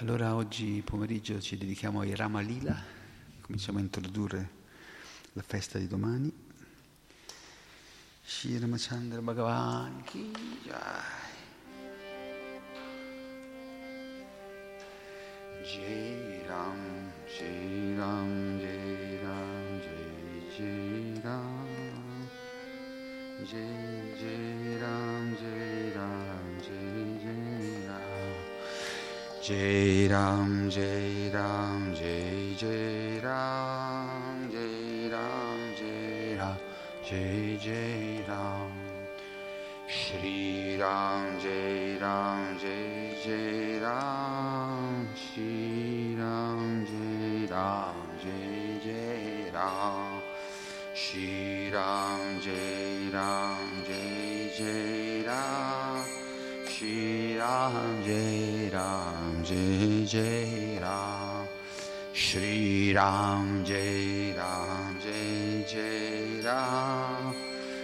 Allora oggi pomeriggio ci dedichiamo ai Rama Lila, cominciamo a introdurre la festa di domani. Shri Ramachandra Bhagavan Ki Jai. Jai Ram, Jai Ram, Jai Ram, Jai Jai Ram. Jai Jai जय राम जय राम जय जय Ram, Jai Ram, Jai Jai Ram.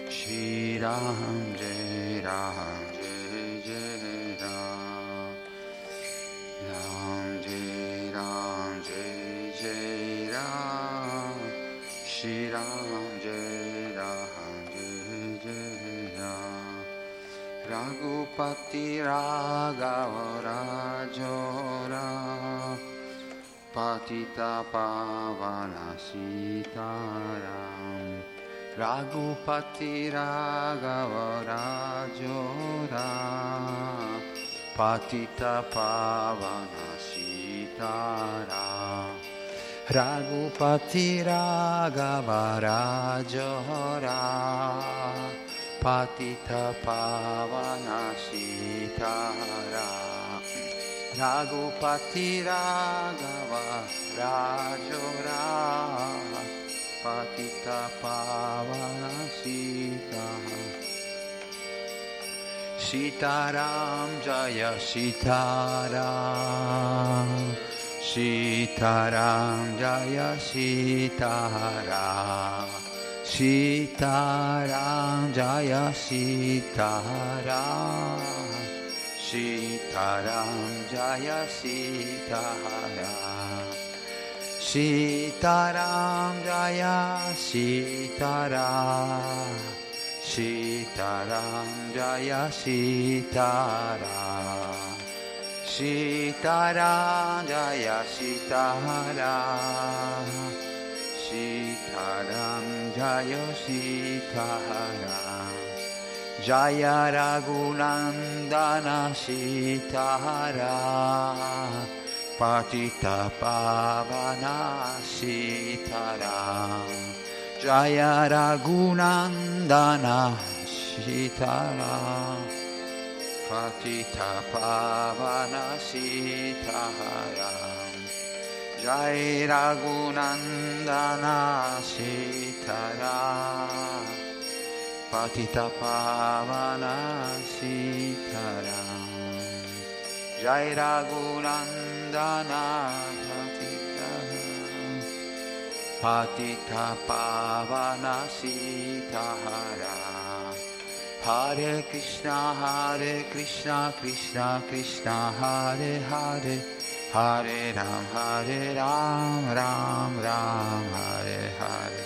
Shri Ram, Jai Ram, Jai Jai Ram. Ram, Jai Ram, Jai Jai Ram. Shri Ram, Jai Ram, Jai Jai Ram. Raghupati Raghava Rajora Patita पतिता पावनसीतारां राघुपतिराघवराजोरा पतिता पावनसीतारा राघुपतिराघवराजोरा पतिता पावनसीतारा Ragupati Raghava Rajo Raha Patita Pavana Sita Sitaram Jaya Sitaram Sitaram Jaya Sita Ram Jaya Sitaram Sitaram जय सीतारा सीताराम जय सीतारा सीताराम जय सीतारा सीताराम जय सीतारा सीताराम जय सीतारा Jaya Raghunandana Sitaram Patita Pavana Sitaram Jaya Raghunandana Sitaram Patita Pavana Sitaram Jai Raghunandana Sitaram पतितपावनासीतरां जय राघुनन्दनापतितः पतितपावनासीतहरा हरे कृष्ण हरे कृष्ण कृष्ण कृष्ण हरे हरे हरे राम हरे राम राम राम हरे Hare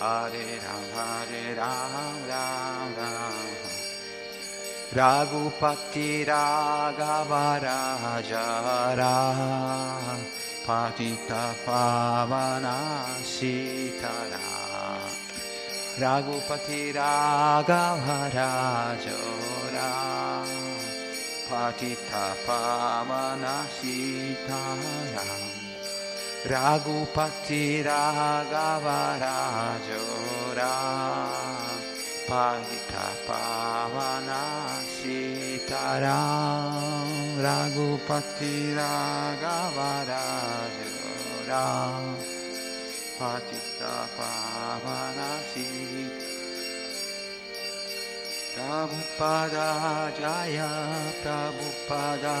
Hare Ram Hare Ram Ram Ram Raghupati Raghava Rajara Patita Pavana Sitara. Raghupati Raghava Rajara Patita Pavana Sitaram राघुपति रागवारा जोरा पावना सीतारा। राघुपति रागवारा पातिता पावना सीता। प्रभुपदा जया Prabhupada.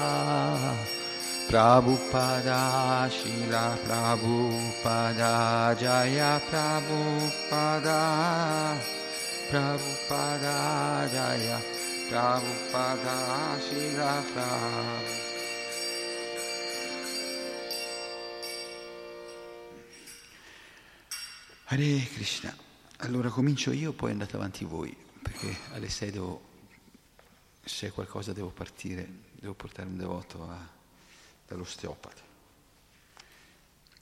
Prabhupada Shila Prabhupada Jaya Prabhupada Prabhupada Jaya Prabhupada Shila Prabhupada Hare Krishna. Allora comincio io, poi andate avanti voi, perché alle 6 devo, se c'è qualcosa devo partire, devo portare un devoto a, dall'osteopata.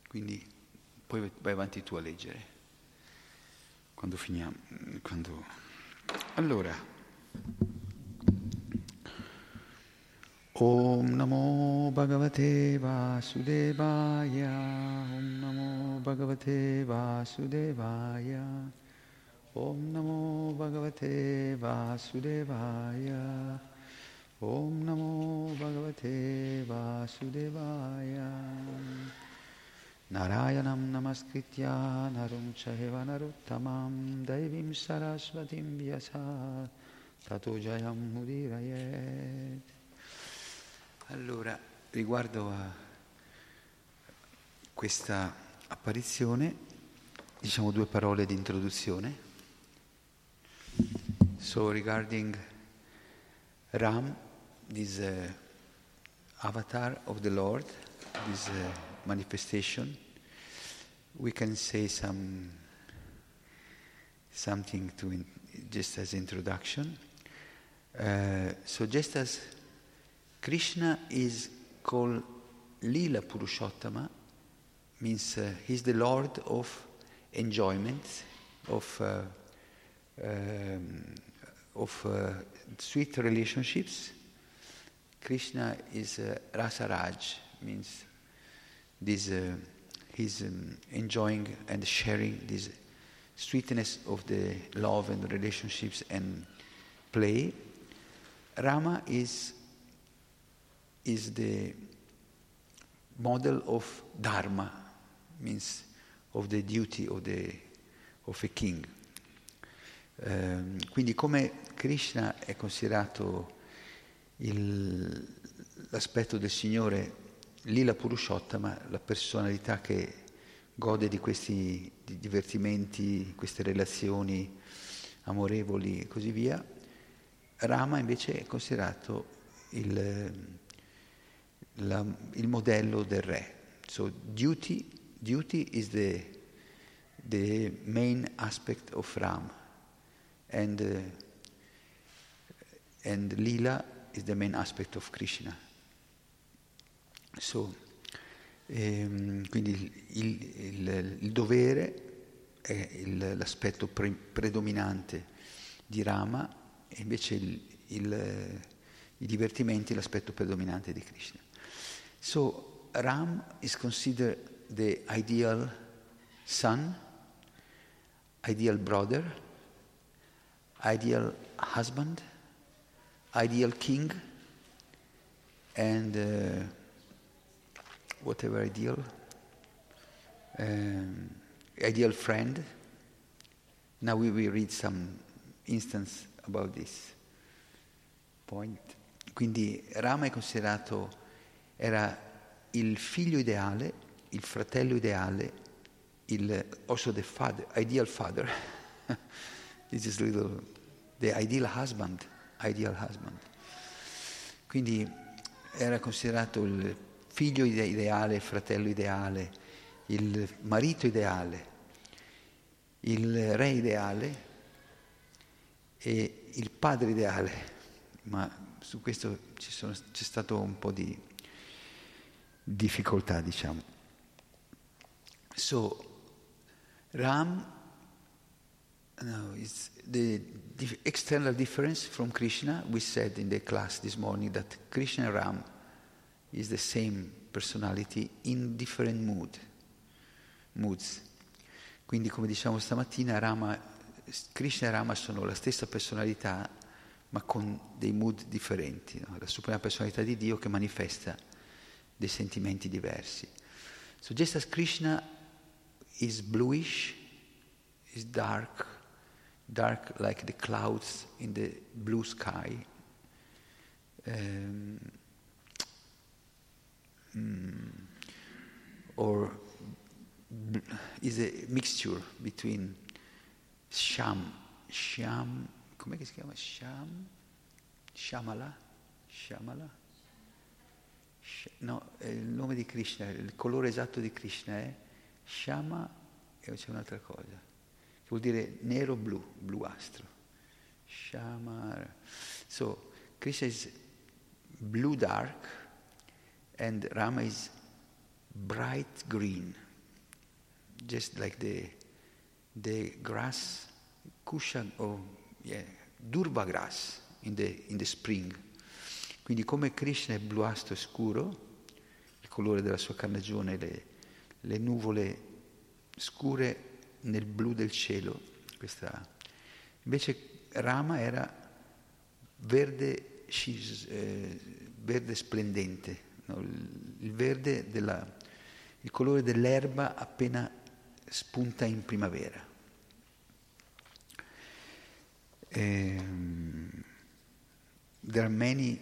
Quindi poi vai avanti tu a leggere, quando finiamo. Quando... Allora. Om Namo Bhagavate Vasudevaya Om Namo Bhagavate Vasudevaya Om Namo Bhagavate Vasudevaya Om Namo Bhagavate Vasudevaya Narayanam Namaskritya Narum Chaiva Naruttamam Devim Sarasvatim Vyasa Tato Jayam Mudirayet allora, riguardo a questa apparizione, diciamo due parole di introduzione. So regarding Ram, this uh, avatar of the Lord, this uh, manifestation, we can say some something to in, just as introduction. Uh, so just as Krishna is called Lila Purushottama, means uh, he's the Lord of enjoyment, of, uh, um, of uh, sweet relationships. Krishna is uh, Rasaraj, means this, uh, he's um, enjoying and sharing this sweetness of the love and relationships and play. Rama is is the model of dharma, means of the duty of, the, of a king. Um, quindi come Krishna è considerato il, l'aspetto del Signore Lila Purushottama, la personalità che gode di questi divertimenti, queste relazioni amorevoli e così via, Rama invece è considerato il, la, il modello del re. So duty, duty is the, the main aspect of Ram and, uh, and Lila is the main aspect of Krishna. So, ehm, quindi il, il, il, dovere è il, l'aspetto pre, predominante di Rama e invece il, i divertimenti l'aspetto predominante di Krishna. So Ram is considered the ideal son, ideal brother, ideal husband, ideal king, and uh, whatever ideal, um, ideal friend. Now we will read some instance about this point. Quindi Rama è considerato era il figlio ideale, il fratello ideale, il, also the father, ideal father. This is little, the ideal husband, ideal husband. Quindi era considerato il figlio ideale, il fratello ideale, il marito ideale, il re ideale e il padre ideale, ma su questo sono, c'è stato un po' di difficoltà, diciamo. So, Ram, no, it's the dif- external difference from Krishna. We said in the class this morning that Krishna and Ram is the same personality in different mood, moods. Quindi, come diciamo stamattina, Rama, Krishna e Rama sono la stessa personalità, ma con dei mood differenti. No? La suprema personalità di Dio che manifesta dei sentimenti diversi. So just as Krishna is bluish, is dark, dark like the clouds in the blue sky. Um, mm, or is a mixture between Sham, Sham, come si chiama? Sham, Shamala, Shamala? No, il nome di Krishna, il colore esatto di Krishna è Shama e c'è un'altra cosa, vuol dire nero-blu, bluastro. Shama. So, Krishna is blue dark and Rama is bright green, just like the, the grass, kushan, or yeah, durba grass in the, in the spring. Quindi come Krishna è bluastro scuro, il colore della sua carnagione, le, le nuvole scure nel blu del cielo, questa. invece Rama era verde, eh, verde splendente, no? il, verde della, il colore dell'erba appena spunta in primavera. Um, there are many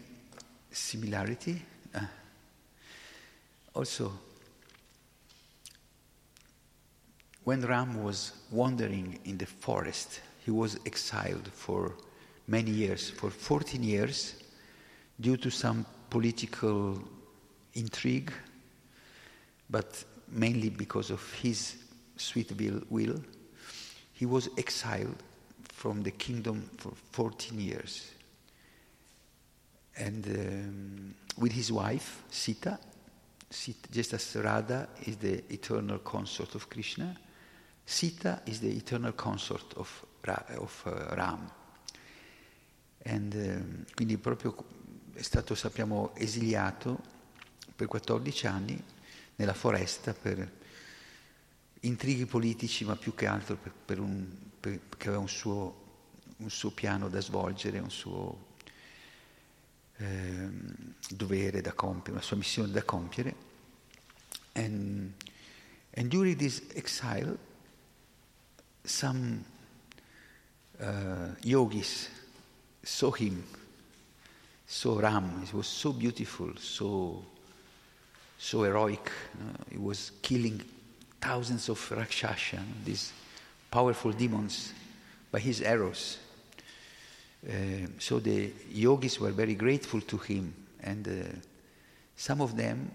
similarity. Uh, also, when Ram was wandering in the forest, he was exiled for many years, for 14 years, due to some political intrigue, but mainly because of his sweet will. He was exiled from the kingdom for 14 years. And um, with his wife, Sita, Sita, just as Radha is the eternal consort of Krishna, Sita is the eternal consort of, of uh, Ram. And, um, quindi proprio è stato, sappiamo, esiliato per 14 anni nella foresta per intrighi politici, ma più che altro per, per un, per, perché aveva un suo, un suo piano da svolgere, un suo eh, dovere da compiere, una sua missione da compiere. And, and during this exile, some uh, yogis saw him, saw Ram. He was so beautiful, so so heroic. You know? He was killing thousands of rakshasa, these powerful demons, by his arrows. Uh, so the yogis were very grateful to him, and uh, some of them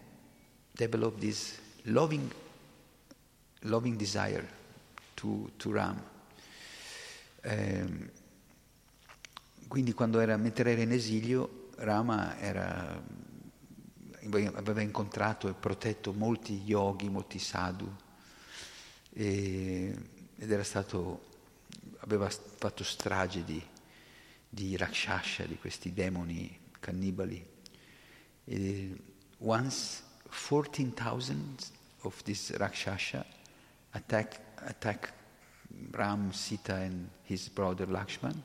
developed this loving, loving desire to, to Ram. Um, quindi quando era, mentre era in esilio, Rama era, aveva incontrato e protetto molti yogi, molti sadhu, e, ed era stato, aveva fatto strage di, di Rakshasha, di questi demoni cannibali. E once 14,000 of these Rakshasha attack, attack Ram, Sita and his brother Lakshman.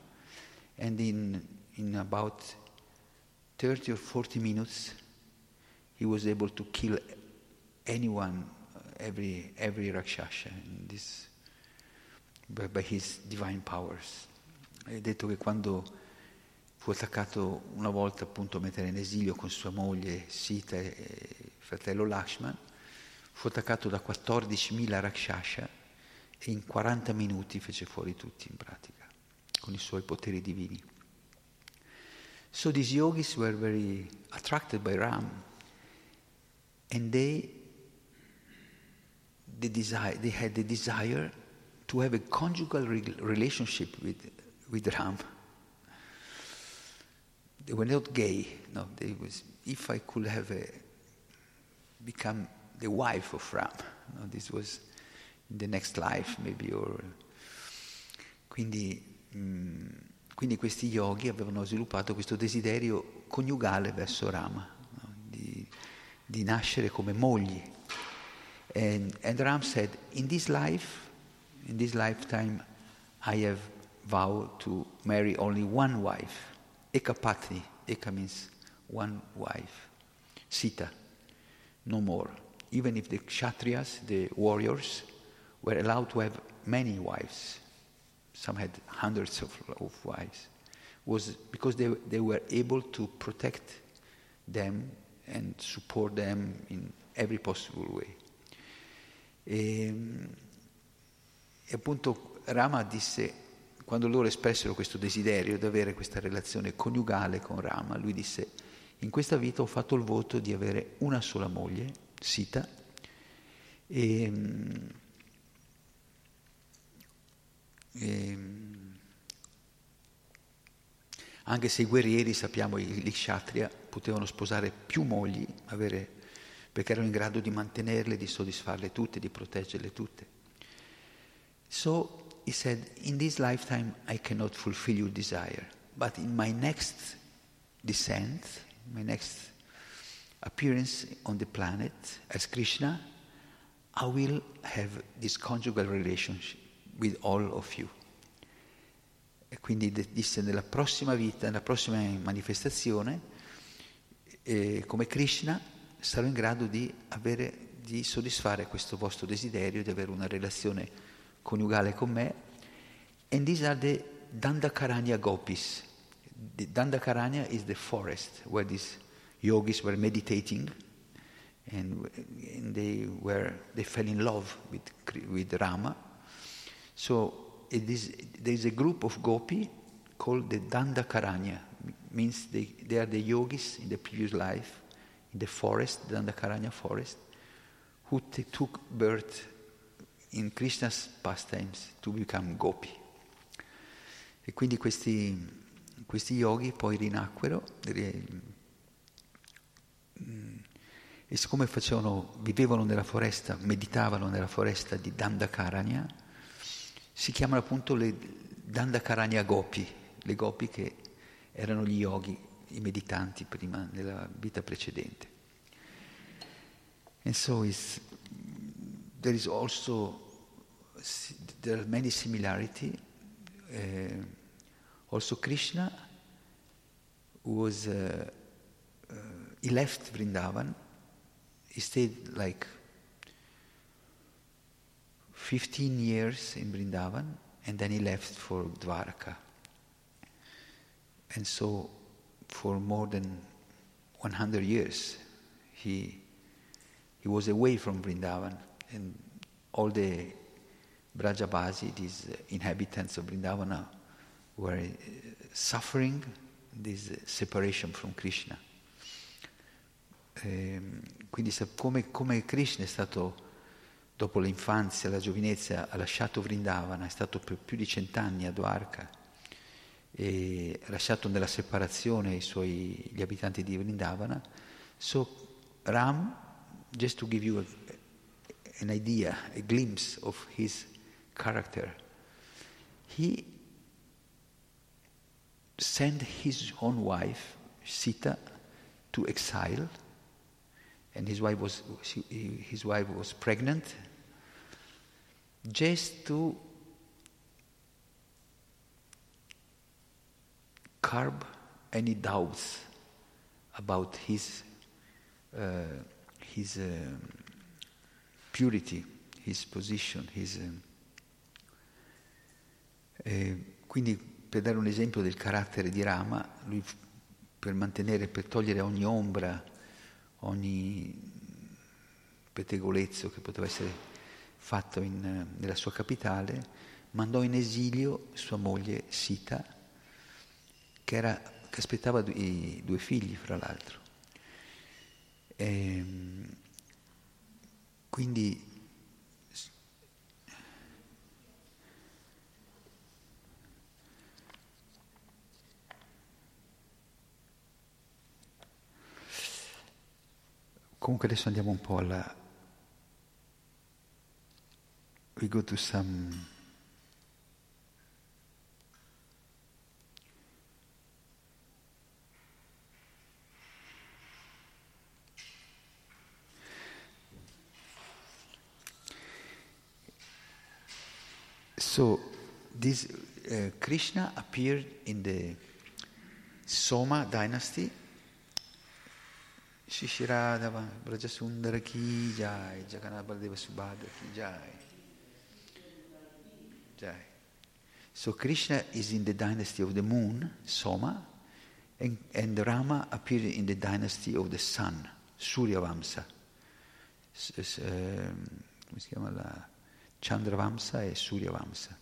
And in, in about 30 or 40 minutes, he was able to kill anyone, every, every Rakshasha, in this, by, by his divine powers. È detto che quando fu attaccato una volta appunto mentre era in esilio con sua moglie Sita e fratello Lakshman, fu attaccato da 14.000 Rakshasha e in 40 minuti fece fuori tutti in pratica, con i suoi poteri divini. So these yogis were very attracted by Ram and they, they, desire, they had the desire to have a conjugal re- relationship with with Ram. They were not gay. No, they was. If I could have a, become the wife of Ram, no, this was the next life maybe. Or, quindi, mm, quindi questi yogi avevano sviluppato questo desiderio coniugale verso Rama, no, di, di nascere come mogli. And, and Ram said, in this life, in this lifetime, I have vow to marry only one wife. Ekapatni. Eka means one wife. Sita. No more. even if the Kshatriyas, the warriors, were allowed to have many wives, some had hundreds of, of wives, was because they, they were able to protect them and support them in every possible way. E, e appunto Rama disse, quando loro espressero questo desiderio di avere questa relazione coniugale con Rama, lui disse, in questa vita ho fatto il voto di avere una sola moglie, Sita, e, e anche se i guerrieri, sappiamo, gli kshatriya potevano sposare più mogli, avere, perché erano in grado di mantenerle, di soddisfarle tutte, di proteggerle tutte. So he said, in this lifetime I cannot fulfill your desire, but in my next descent, my next appearance on the planet as Krishna, I will have this conjugal relationship with all of you. E quindi disse nella prossima vita, nella prossima manifestazione, eh, come Krishna, sarò in grado di, avere, di soddisfare questo vostro desiderio di avere una relazione coniugale con me. And these are the Dandakaranya gopis. The Dandakaranya is the forest where these yogis were meditating and, and they, were, they fell in love with, with Rama. So it is, there is a group of gopi called the Dandakaranya. Means they, they are the yogis in the previous life, in the forest, Dandakaranya forest, who t- took birth in Krishna's pastimes to become gopi. E quindi questi, questi yogi poi rinacquero mm, e siccome facevano, vivevano nella foresta, meditavano nella foresta di Dandakaranya, si chiamano appunto le Dandakaranya Gopi, le Gopi che erano gli yogi, i meditanti prima nella vita precedente. And so there is also there are many similarity. Uh, also Krishna was uh, uh, he left Vrindavan. He stayed like 15 years in Vrindavan, and then he left for Dwarka. And so, for more than 100 years, he, he was away from Vrindavan, and all the Brajabasi, these inhabitants of Vrindavana, were uh, suffering this separation from Krishna. Ehm, quindi come, come Krishna è stato dopo l'infanzia, la giovinezza, ha lasciato Vrindavana, è stato per più di cent'anni a Dwarka e ha lasciato nella separazione suoi, gli abitanti di Vrindavana. So Ram, just to give you a, an idea, a glimpse of his character, he sent his own wife, Sita, to exile and his wife was his wife was pregnant. Just to curb any doubts about his uh, his uh, purity, his position, his uh, eh, quindi per dare un esempio del carattere di Rama, lui per mantenere, per togliere ogni ombra ogni pettegolezzo che poteva essere fatto in, nella sua capitale, mandò in esilio sua moglie Sita, che, era, che aspettava due, due figli, fra l'altro. E, ehm, quindi Comunque adesso andiamo un po' alla... We go to some... So this uh, Krishna appeared in the Soma dynasty Shishirada Brajasundara Ki Jai, Jagannath Baldeva Subhadra Ki Jai. Jai. So Krishna is in the dynasty of the moon, Soma, and, and Rama appeared in the dynasty of the sun, Surya Vamsa. S- s- ehm, come si chiama la Chandra Vamsa e Surya Vamsa.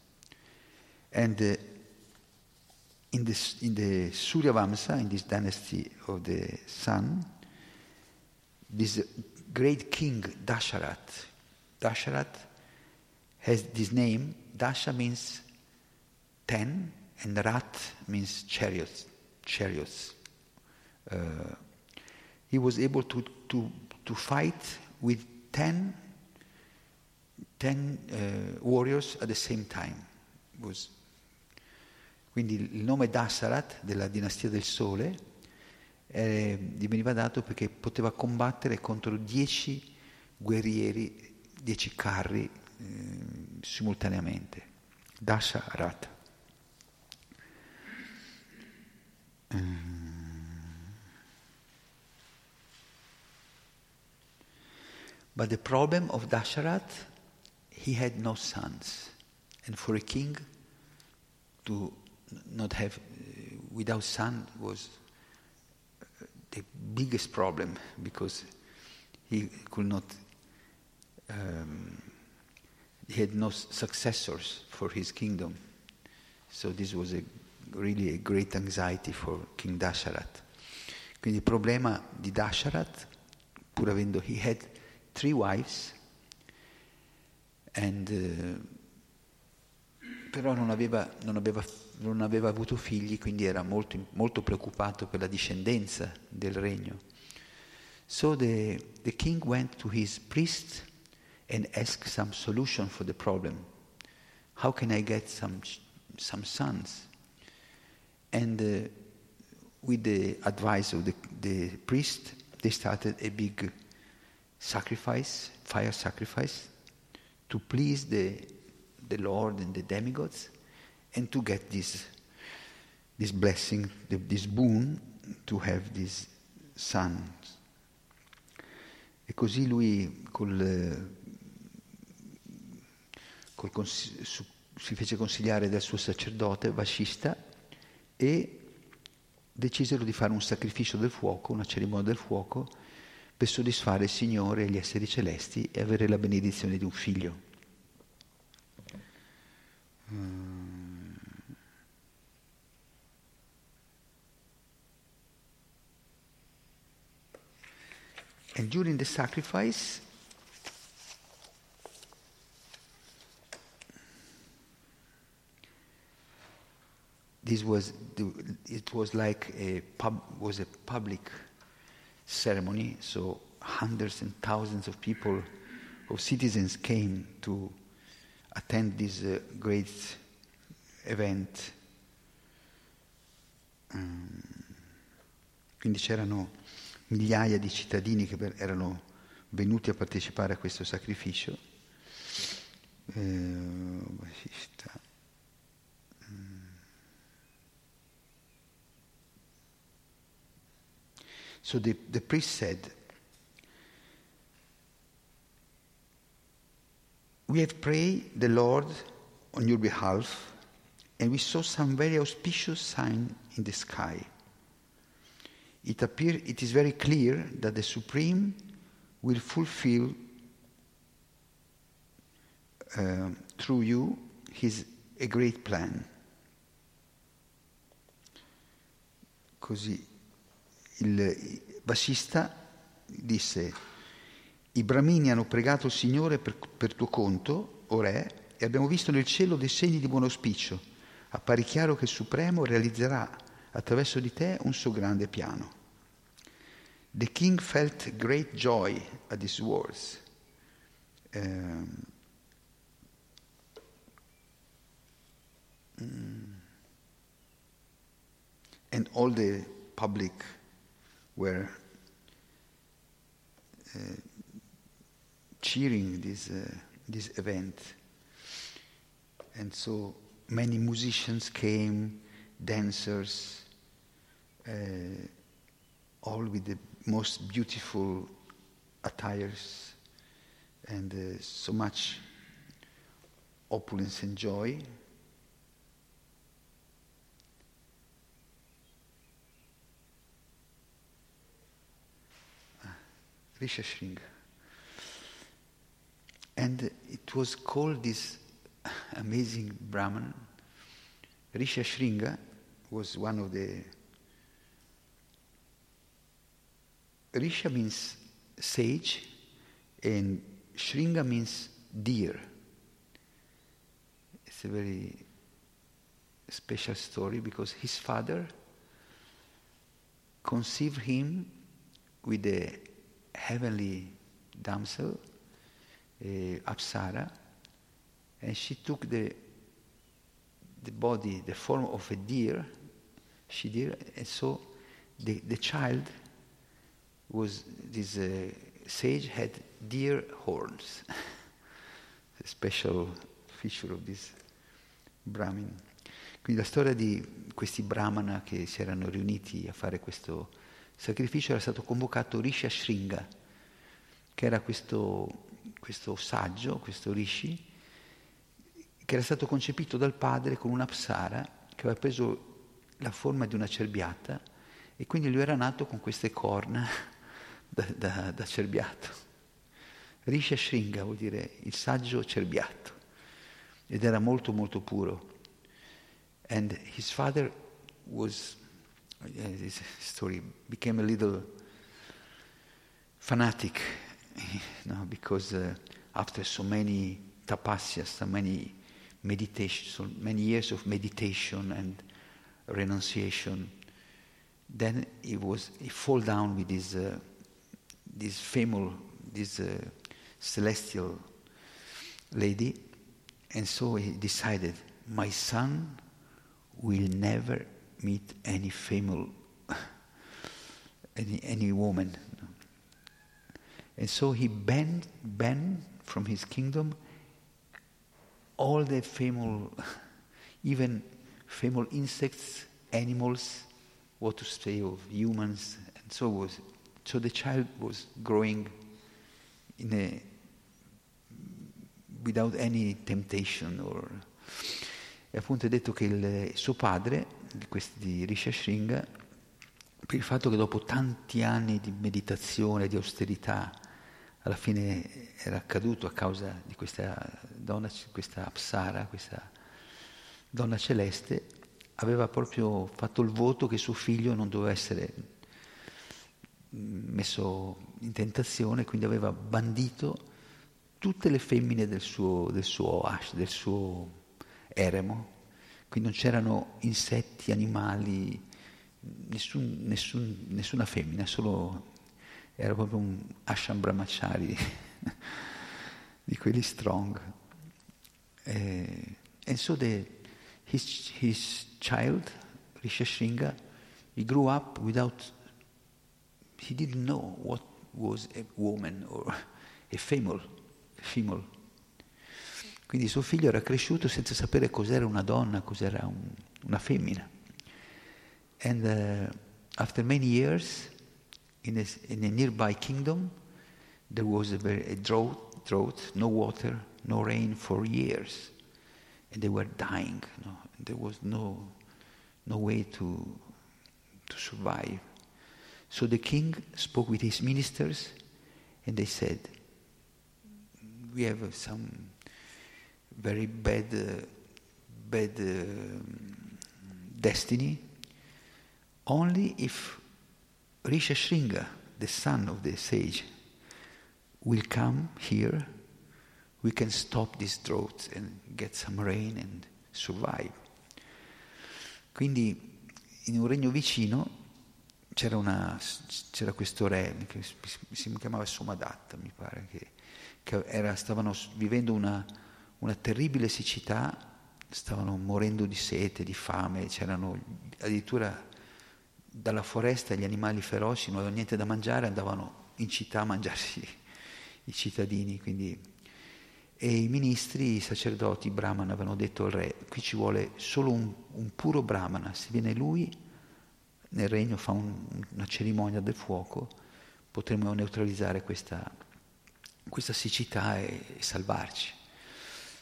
And uh, in, the, in the Surya Vamsa, in this dynasty of the sun, this great king Dasharat, Dasharat has this name. Dasha means ten, and Rat means chariots. Chariots. Uh, he was able to, to, to fight with ten, ten uh, warriors at the same time. Was, quindi il nome Dasharat della dinastia del Sole eh, gli veniva dato perché poteva combattere contro dieci guerrieri, dieci carri eh, simultaneamente. Dasharat. But the problem of Dasharat, he had no sons. And for a king to not have, uh, without son was the biggest problem because he could not, um, he had no successors for his kingdom. So this was a, really a great anxiety for King Dasharat. Quindi il problema di Dasharat, pur avendo, he had three wives, and, uh, però non aveva, non, aveva, non aveva, avuto figli, quindi era molto, molto, preoccupato per la discendenza del regno. So the, the king went to his priest and asked some solution for the problem. How can I get some, some sons? And uh, with the advice of the, the priest, they started a big sacrifice, fire sacrifice, to please the, the Lord and the demigods, and to get this, this blessing, this boon, to have these sons. E così lui col, col su, si fece consigliare dal suo sacerdote Vashista e decisero di fare un sacrificio del fuoco, una cerimonia del fuoco, per soddisfare il Signore e gli esseri celesti e avere la benedizione di un figlio. Mm. And during the sacrifice, this was it was like a pub was a public ceremony. So hundreds and thousands of people of citizens came to attend this uh, great event. Um, quindi c'erano migliaia di cittadini che erano venuti a partecipare a questo sacrificio. Eh, So the, the priest said, We have prayed the Lord on your behalf, and we saw some very auspicious sign in the sky. It, appear, it is very clear that the Supreme will fulfill uh, through you his a great plan. Così il bassista disse, i bramini hanno pregato il Signore per, per tuo conto, o re, e abbiamo visto nel cielo dei segni di buon auspicio. Appare chiaro che il Supremo realizzerà attraverso di te un suo grande piano. The king felt great joy at these words. Um, and all the public were uh, cheering this, uh, this event. And so many musicians came, dancers, all with the most beautiful attires and uh, so much opulence and joy. Ah, Risha Shringa. And it was called this amazing Brahman. Risha Shringa was one of the. Risha means sage, and Shringa means deer. It's a very special story because his father conceived him with a heavenly damsel, uh, Apsara, and she took the the body, the form of a deer, she did, and so the, the child was this uh, sage had deer horns, a special feature of this Brahmin. Quindi la storia di questi Brahmana che si erano riuniti a fare questo sacrificio era stato convocato Rishi Shringa, che era questo, questo saggio, questo Rishi, che era stato concepito dal padre con una psara che aveva preso la forma di una cerbiata e quindi lui era nato con queste corna da, da, da cerbiato. Risha Shringa vuol dire il saggio cerbiato ed era molto molto puro. And his father was, this story became a little fanatic, you know, because uh, after so many tapasyas, so many meditation, so many years of meditation and renunciation, then he was he fall down with this uh, this famous this uh, celestial lady, and so he decided, my son will never meet any female, any any woman, and so he banned banned from his kingdom all the female, even female insects, animals, what to say of humans, and so was. So the child was growing in a without any temptation or e appunto è detto che il suo padre, di, Risha Shringa, per il fatto che dopo tanti anni di meditazione, di austerità, alla fine era accaduto a causa di questa donna, questa Apsara, questa donna celeste, aveva proprio fatto il voto che suo figlio non doveva essere messo in tentazione, quindi aveva bandito tutte le femmine del suo, del suo ash, del suo eremo, quindi non c'erano insetti, animali, nessun, nessun, nessuna femmina, solo era proprio un asham brahmachari di quelli strong. Uh, and so the, his, his child, Rishashringa, he grew up without, he didn't know what was a woman or a female. female. Quindi suo figlio era cresciuto senza sapere cos'era una donna, cos'era un, una femmina. And uh, after many years, in a, in a, nearby kingdom, there was a, very, a drought, drought, no water, no rain for years, and they were dying. You know? There was no, no way to, to survive. So the king spoke with his ministers, and they said, "We have some very bad, uh, bad uh, destiny. Only if Risha Shringa, the son of the sage, will come here, we can stop this drought and get some rain and survive. Quindi in un regno vicino c'era, una, c'era questo re che si chiamava Somadatta, mi pare, che, che era, stavano vivendo una, una terribile siccità, stavano morendo di sete, di fame, c'erano addirittura dalla foresta gli animali feroci non avevano niente da mangiare, andavano in città a mangiarsi i cittadini. Quindi. E i ministri, i sacerdoti, i brahmana avevano detto al re, qui ci vuole solo un, un puro brahmana, se viene lui nel regno fa un, una cerimonia del fuoco potremo neutralizzare questa, questa siccità e, e salvarci.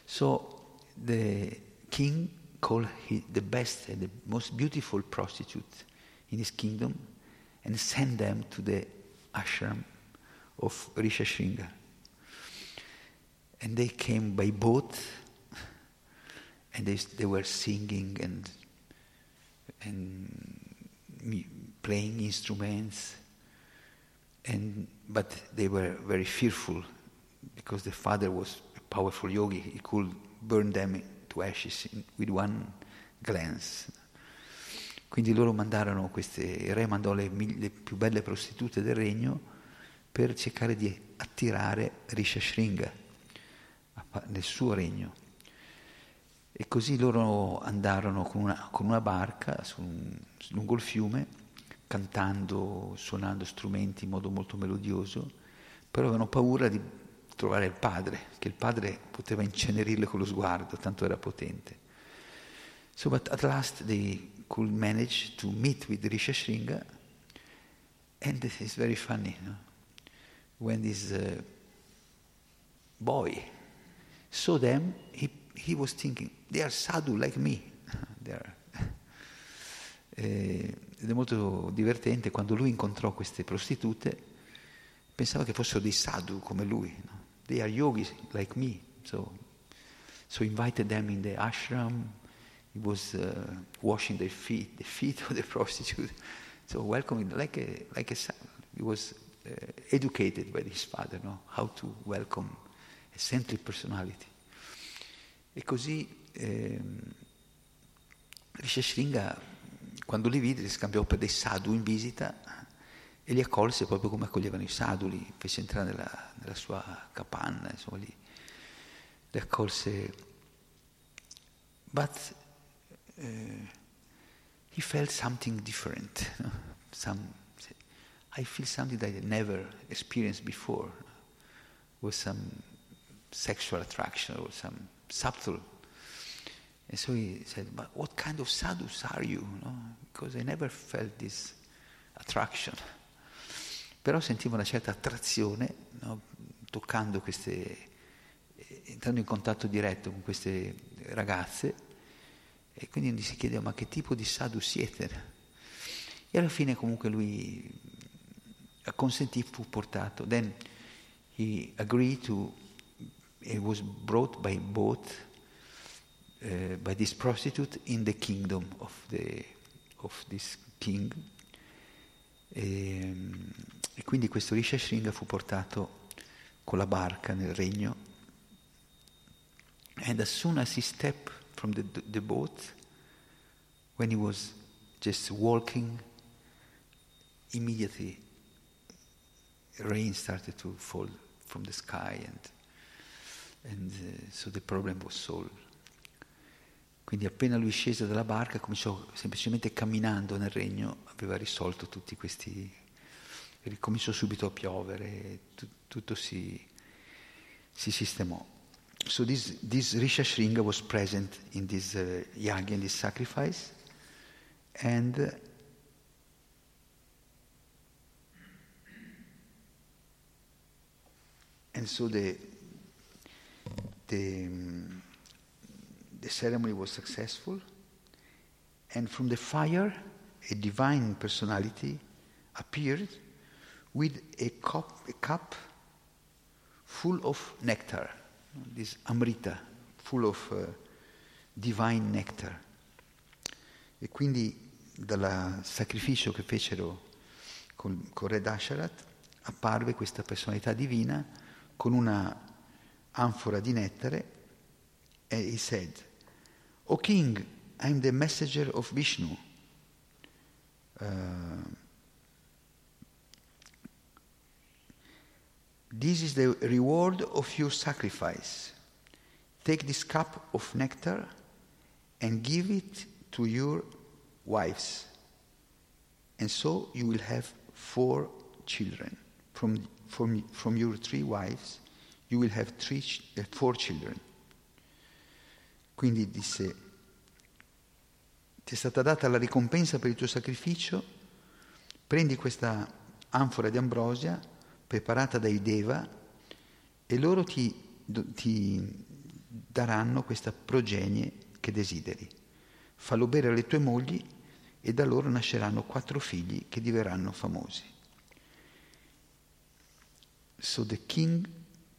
So the king called the best and the most beautiful prostitute in his kingdom and sent them to the ashram of Rishashringa. And they came by boat and they, they were singing and, and playing instruments. And, but they were very fearful because the father was a powerful yogi. He could burn them to ashes in, with one glance. Quindi loro mandarono queste, il re mandò le, le più belle prostitute del regno per cercare di attirare Rishashringa nel suo regno. E così loro andarono con una, con una barca su, lungo il fiume, cantando, suonando strumenti in modo molto melodioso, però avevano paura di trovare il padre, che il padre poteva incenerirle con lo sguardo, tanto era potente. So, but at last they could manage to meet with Rishashringa, and it's very funny. No? When this uh, boy saw them, he, he was thinking, they are sadhu like me. Are... ed è molto divertente, quando lui incontrò queste prostitute, pensava che fossero dei sadhu come lui. No? They are yogis like me. So, so invited them in the ashram, he was uh, washing their feet, the feet of the prostitute. So welcoming, like a, like a. He was uh, educated by his father, no? how to welcome a saintly personality. E così ehm, Rishashringa, quando li vide, li scambiò per dei sadhu in visita e li accolse proprio come accoglievano i sadhu, li fece entrare nella, nella sua capanna, insomma, li, li accolse. But uh, he felt something different. Some, I feel something that I never experienced before, with some sexual attraction or some subtle. And so he said, but what kind of sadhus are you? No? Because I never felt this attraction. Però sentivo una certa attrazione, no? toccando queste, entrando in contatto diretto con queste ragazze e quindi si chiedeva ma che tipo di sadhu siete? E alla fine comunque lui acconsentì, fu portato. Then he agreed to, he was brought by boat uh, by this prostitute in the kingdom of, the, of this king. E, e quindi questo Rishashringa fu portato con la barca nel regno. And as soon as he stepped from the, the boat, when he was just walking, immediately rain started to fall from the sky and, and uh, so the problem was solved. Quindi appena lui scese dalla barca cominciò semplicemente camminando nel regno, aveva risolto tutti questi... ricominciò subito a piovere, tu, tutto si, si sistemò. So this, this Risha Shringa was present in this uh, yagya, in this sacrifice, and and so the the, um, the ceremony was successful, and from the fire, a divine personality appeared with a cup, a cup full of nectar this amrita, full of uh, divine nectar. E quindi dal sacrificio che fecero con, con Re Dasharat apparve questa personalità divina con una anfora di nettare e he said, O king, I am the messenger of Vishnu. Uh, This is the reward of your sacrifice. Take this cup of nectar and give it to your wives. And so you will have four children. From, from, from your three wives, you will have three, uh, four children. Quindi disse, ti è stata data la ricompensa per il tuo sacrificio, prendi questa anfora di ambrosia preparata dai Deva e loro ti, ti daranno questa progenie che desideri. Fallo bere alle tue mogli e da loro nasceranno quattro figli che diverranno famosi. So the king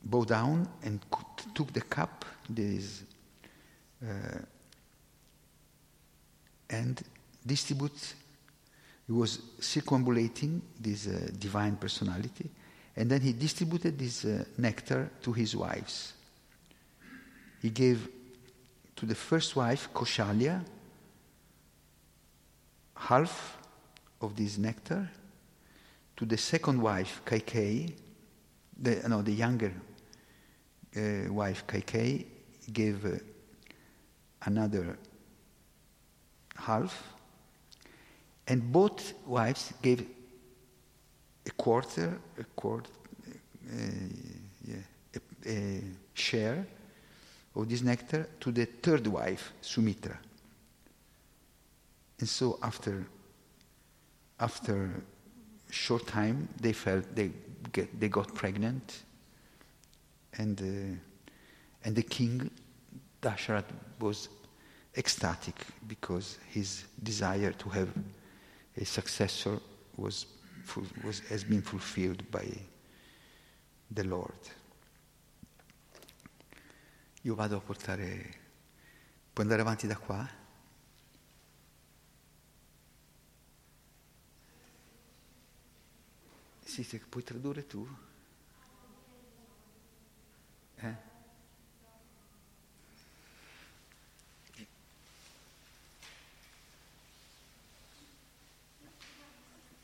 bowed down and took the cup, this, uh, and distributes. He was circumambulating this uh, divine personality, and then he distributed this uh, nectar to his wives. He gave to the first wife, Koshalya, half of this nectar. To the second wife, Kaikei, the, no, the younger uh, wife, Kaikei, gave uh, another half. And both wives gave a quarter, a quarter, uh, yeah, a, a share of this nectar to the third wife, Sumitra. And so after, after short time, they felt they, get, they got pregnant, and, uh, and the king, Dasharat, was ecstatic because his desire to have a successor was, was, has been fulfilled by the Lord. Io vado a portare... Puoi andare avanti da qua? Sì, se puoi tradurre tu? Eh?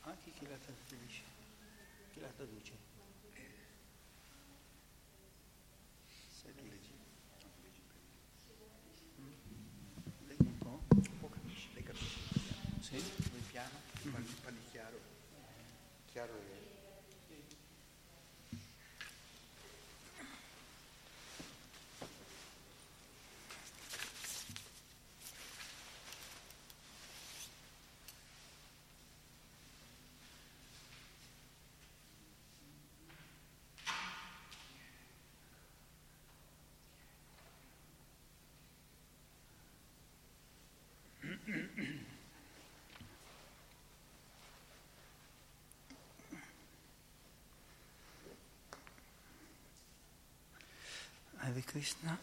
Anche chi la traduce? Chi la traduce? Sai che leggi? Leggi un po'? Un po' capisci, lei capisce. Sì? Vai piano, parli, parli chiaro. Chiaro e... Hare Krishna.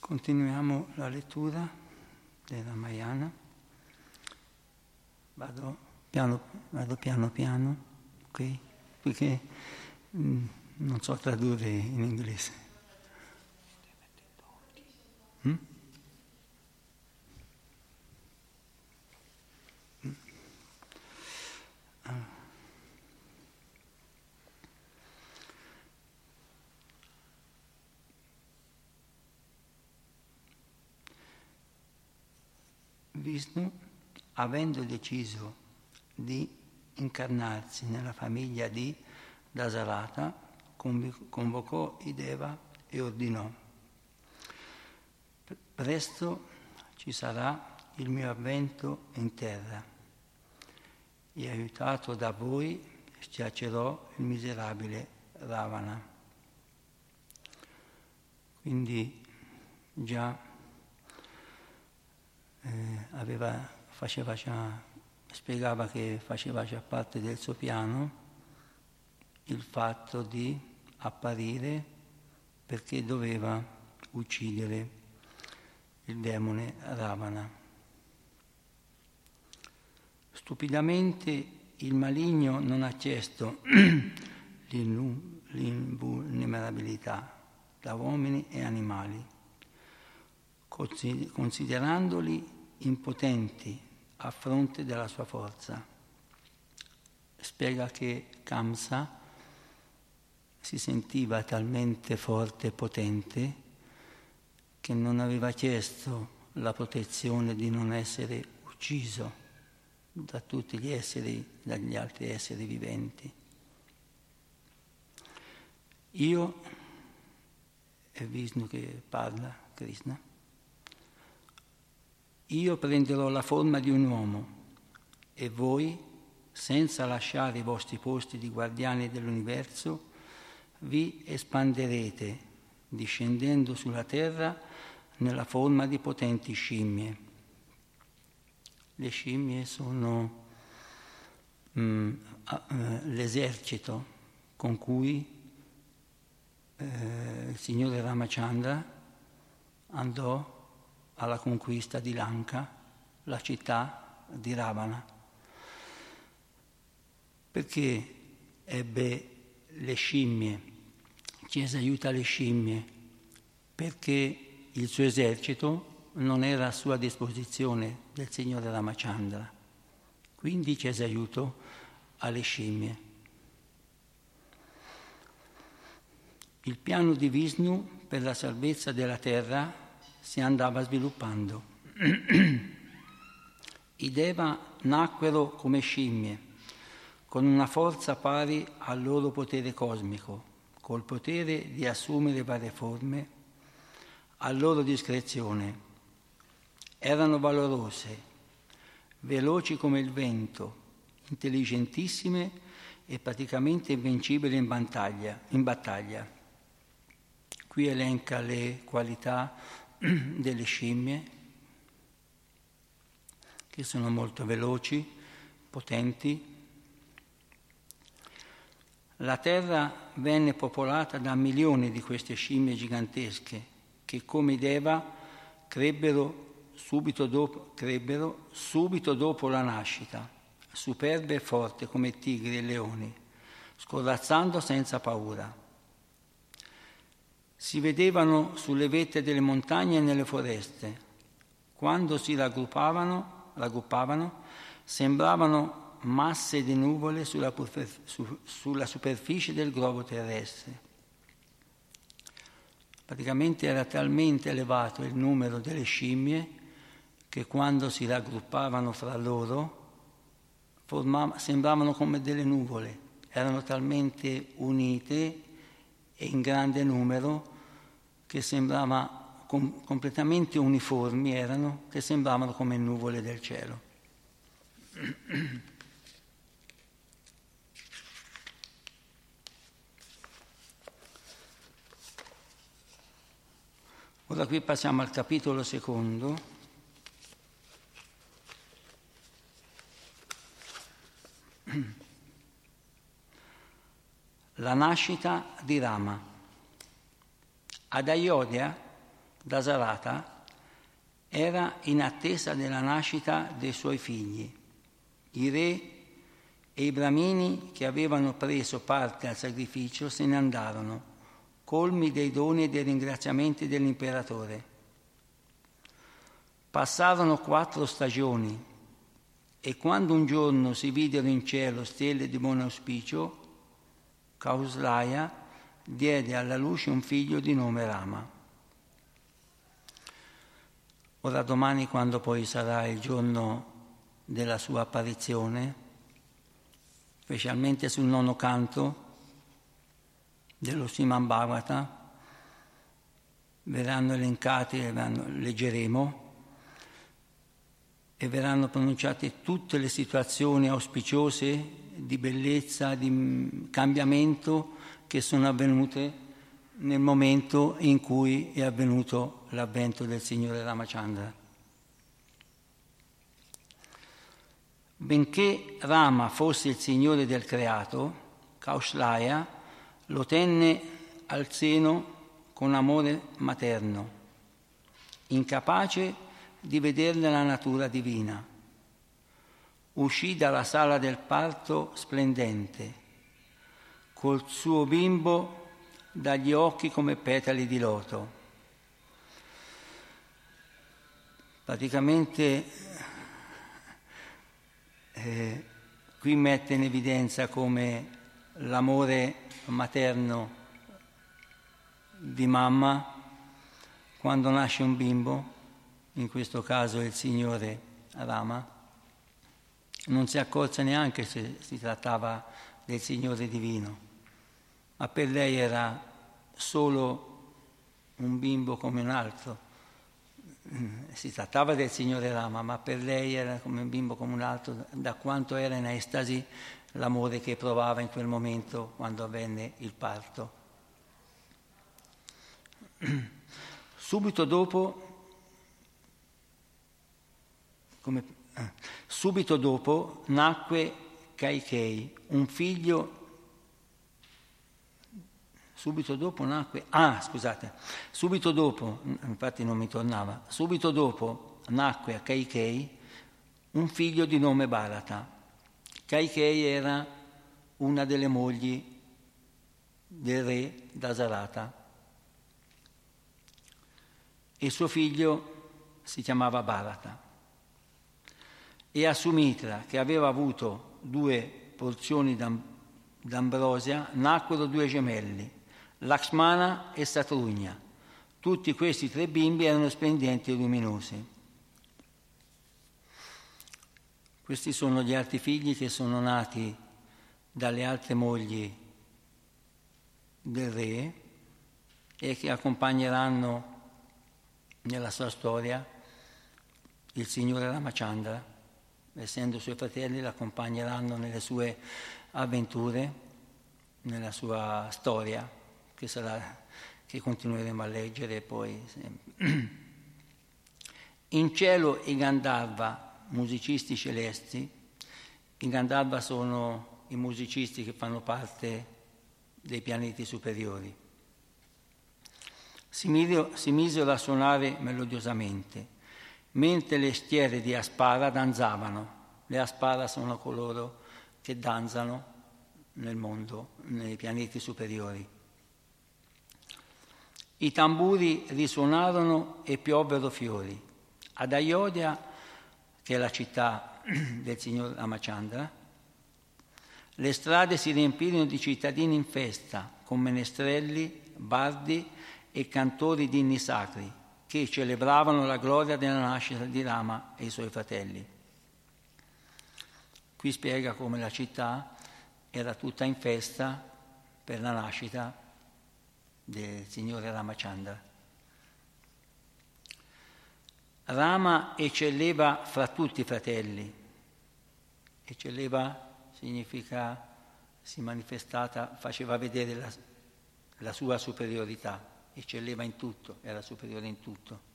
Continuiamo la lettura della Mayana. Vado piano, vado piano piano, ok? Perché mm, non so tradurre in inglese. Mm? Vishnu, avendo deciso di incarnarsi nella famiglia di Dasarata, convocò i Deva e ordinò, presto ci sarà il mio avvento in terra e aiutato da voi schiaccerò il miserabile Ravana. Quindi già eh, aveva, faceva già, spiegava che faceva già parte del suo piano il fatto di apparire perché doveva uccidere il demone Ravana. Stupidamente il maligno non ha chiesto l'invulnerabilità da uomini e animali, considerandoli impotenti a fronte della sua forza. Spiega che Kamsa si sentiva talmente forte e potente che non aveva chiesto la protezione di non essere ucciso da tutti gli esseri, dagli altri esseri viventi. Io, è Vishnu che parla, Krishna, io prenderò la forma di un uomo e voi, senza lasciare i vostri posti di guardiani dell'universo, vi espanderete, discendendo sulla terra nella forma di potenti scimmie. Le scimmie sono mm, eh, l'esercito con cui eh, il signore Ramachandra andò alla conquista di Lanka, la città di Ravana, perché ebbe le scimmie, chiese aiuto alle scimmie, perché il suo esercito non era a sua disposizione del signore Ramachandra, quindi chiese aiuto alle scimmie. Il piano di Vishnu per la salvezza della terra si andava sviluppando. I Deva nacquero come scimmie, con una forza pari al loro potere cosmico, col potere di assumere varie forme a loro discrezione. Erano valorose, veloci come il vento, intelligentissime e praticamente invincibili in battaglia. In battaglia. Qui elenca le qualità delle scimmie che sono molto veloci, potenti. La terra venne popolata da milioni di queste scimmie gigantesche che come Deva crebbero subito dopo, crebbero subito dopo la nascita, superbe e forti come tigri e leoni, scorazzando senza paura si vedevano sulle vette delle montagne e nelle foreste. Quando si raggruppavano, raggruppavano sembravano masse di nuvole sulla, su, sulla superficie del globo terrestre. Praticamente era talmente elevato il numero delle scimmie che quando si raggruppavano fra loro formava, sembravano come delle nuvole, erano talmente unite e in grande numero che sembrava com- completamente uniformi erano, che sembravano come nuvole del cielo. Ora qui passiamo al capitolo secondo. La nascita di Rama. Ad Aiodia, da Sarata, era in attesa della nascita dei suoi figli. I re e i bramini che avevano preso parte al sacrificio se ne andarono, colmi dei doni e dei ringraziamenti dell'imperatore. Passarono quattro stagioni e quando un giorno si videro in cielo stelle di buon auspicio, Causlaia diede alla luce un figlio di nome Rama. Ora domani, quando poi sarà il giorno della sua apparizione, specialmente sul nono canto dello Siman Bhavata, verranno elencati, verranno, leggeremo, e verranno pronunciate tutte le situazioni auspiciose di bellezza, di cambiamento che sono avvenute nel momento in cui è avvenuto l'avvento del Signore Ramachandra. Benché Rama fosse il Signore del creato, Kauslaya lo tenne al seno con amore materno, incapace di vederne la natura divina. Uscì dalla sala del parto splendente col suo bimbo dagli occhi come petali di loto. Praticamente eh, qui mette in evidenza come l'amore materno di mamma quando nasce un bimbo, in questo caso il Signore Rama, non si accorse neanche se si trattava del Signore divino ma per lei era solo un bimbo come un altro. Si trattava del signore Rama, ma per lei era come un bimbo come un altro, da quanto era in estasi l'amore che provava in quel momento quando avvenne il parto. Subito dopo, come, eh, subito dopo nacque Kaikei, un figlio Subito dopo nacque, ah scusate, subito dopo, infatti non mi tornava, subito dopo nacque a Kaikei un figlio di nome Bharata. Kaikei era una delle mogli del re Dasarata e suo figlio si chiamava Bharata. E a Sumitra, che aveva avuto due porzioni d'ambrosia, nacquero due gemelli, Lakshmana e Satrugna. Tutti questi tre bimbi erano splendenti e luminosi. Questi sono gli altri figli che sono nati dalle altre mogli del re e che accompagneranno nella sua storia il Signore Ramachandra, essendo suoi fratelli, l'accompagneranno nelle sue avventure, nella sua storia che, sarà, che continueremo a leggere poi. In cielo i Gandharva, musicisti celesti, i Gandharva sono i musicisti che fanno parte dei pianeti superiori. Si, misero a suonare melodiosamente, mentre le stiere di Aspara danzavano. Le Aspara sono coloro che danzano nel mondo, nei pianeti superiori. I tamburi risuonarono e piovvero fiori. Ad Ayodhya, che è la città del signor Ramachandra, le strade si riempirono di cittadini in festa, con menestrelli, bardi e cantori di inni sacri, che celebravano la gloria della nascita di Rama e i suoi fratelli. Qui spiega come la città era tutta in festa per la nascita del signore Ramachandra. Rama eccelleva fra tutti i fratelli. Eccelleva significa si manifestata, faceva vedere la, la sua superiorità, eccelleva in tutto, era superiore in tutto.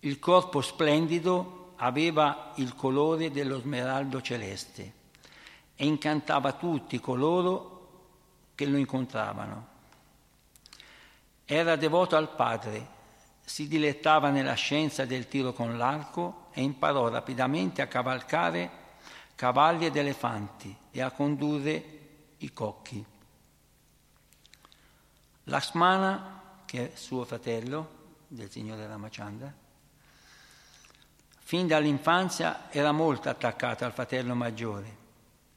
Il corpo splendido aveva il colore dello smeraldo celeste e incantava tutti coloro che lo incontravano. Era devoto al padre, si dilettava nella scienza del tiro con l'arco e imparò rapidamente a cavalcare cavalli ed elefanti e a condurre i cocchi. Lakshmana, che è suo fratello del signore Ramachandra, fin dall'infanzia era molto attaccato al fratello maggiore,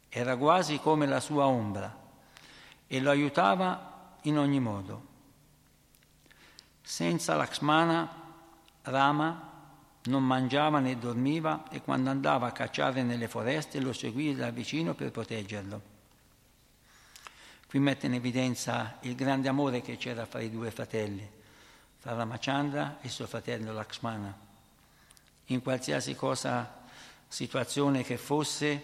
era quasi come la sua ombra e lo aiutava in ogni modo. Senza Lakshmana, Rama non mangiava né dormiva e quando andava a cacciare nelle foreste lo seguì da vicino per proteggerlo. Qui mette in evidenza il grande amore che c'era fra i due fratelli, fra Ramachandra e suo fratello Lakshmana. In qualsiasi cosa, situazione che fosse,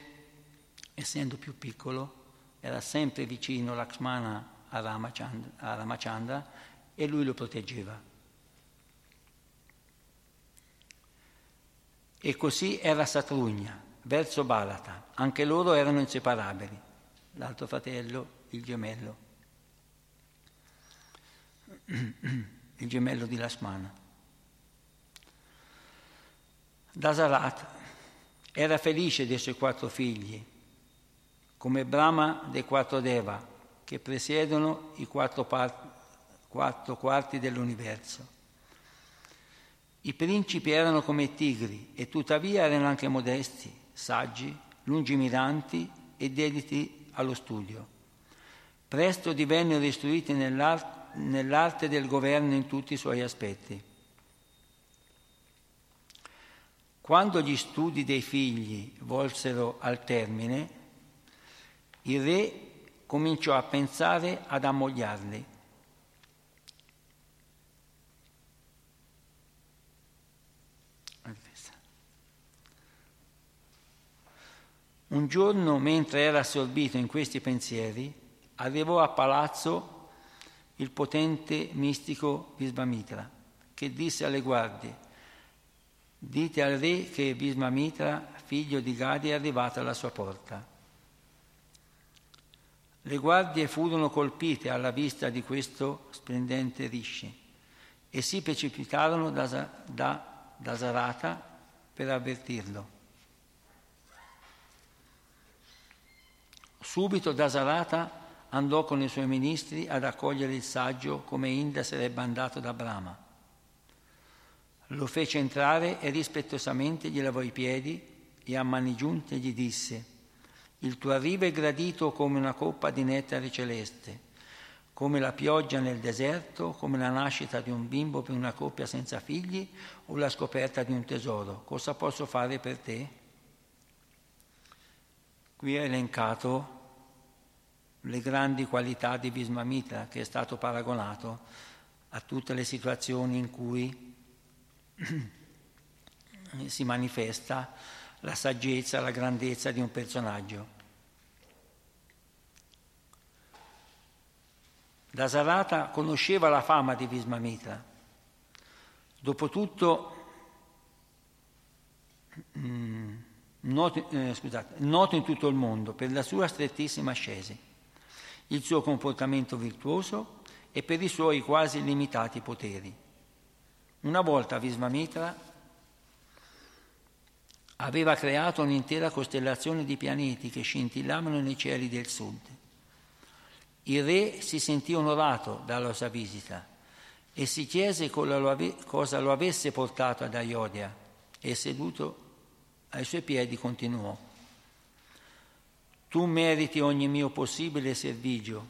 essendo più piccolo, era sempre vicino Lakshmana a Ramachandra, a Ramachandra e lui lo proteggeva. E così era Satrugna, verso Balata, anche loro erano inseparabili, l'altro fratello, il gemello, il gemello di Lakshmana. Dasarat era felice dei suoi quattro figli come Brahma dei quattro Deva, che presiedono i quattro, par- quattro quarti dell'universo. I principi erano come tigri e tuttavia erano anche modesti, saggi, lungimiranti e dediti allo studio. Presto divennero istruiti nell'art- nell'arte del governo in tutti i suoi aspetti. Quando gli studi dei figli volsero al termine, il re cominciò a pensare ad ammogliarli. Un giorno, mentre era assorbito in questi pensieri, arrivò a palazzo il potente mistico Visvamitra, che disse alle guardie, dite al re che Visvamitra, figlio di Gadi, è arrivato alla sua porta. Le guardie furono colpite alla vista di questo splendente Rishi e si precipitarono da, da, da Sarata per avvertirlo. Subito Dasarata andò con i suoi ministri ad accogliere il saggio come Inda sarebbe andato da Brahma. Lo fece entrare e rispettosamente gli lavò i piedi e a mani giunte gli disse il tuo arrivo è gradito come una coppa di nettare celeste, come la pioggia nel deserto, come la nascita di un bimbo per una coppia senza figli o la scoperta di un tesoro. Cosa posso fare per te? Qui è elencato le grandi qualità di Vismamitra che è stato paragonato a tutte le situazioni in cui si manifesta la saggezza, la grandezza di un personaggio. Dasarata conosceva la fama di Vismamitra. Dopotutto, mm, noto, eh, scusate, noto in tutto il mondo per la sua strettissima ascesi, il suo comportamento virtuoso e per i suoi quasi limitati poteri. Una volta Visvamitra aveva creato un'intera costellazione di pianeti che scintillavano nei cieli del sud. Il re si sentì onorato dalla sua visita e si chiese cosa lo avesse portato ad Ayodhya e seduto ai suoi piedi continuò. Tu meriti ogni mio possibile servigio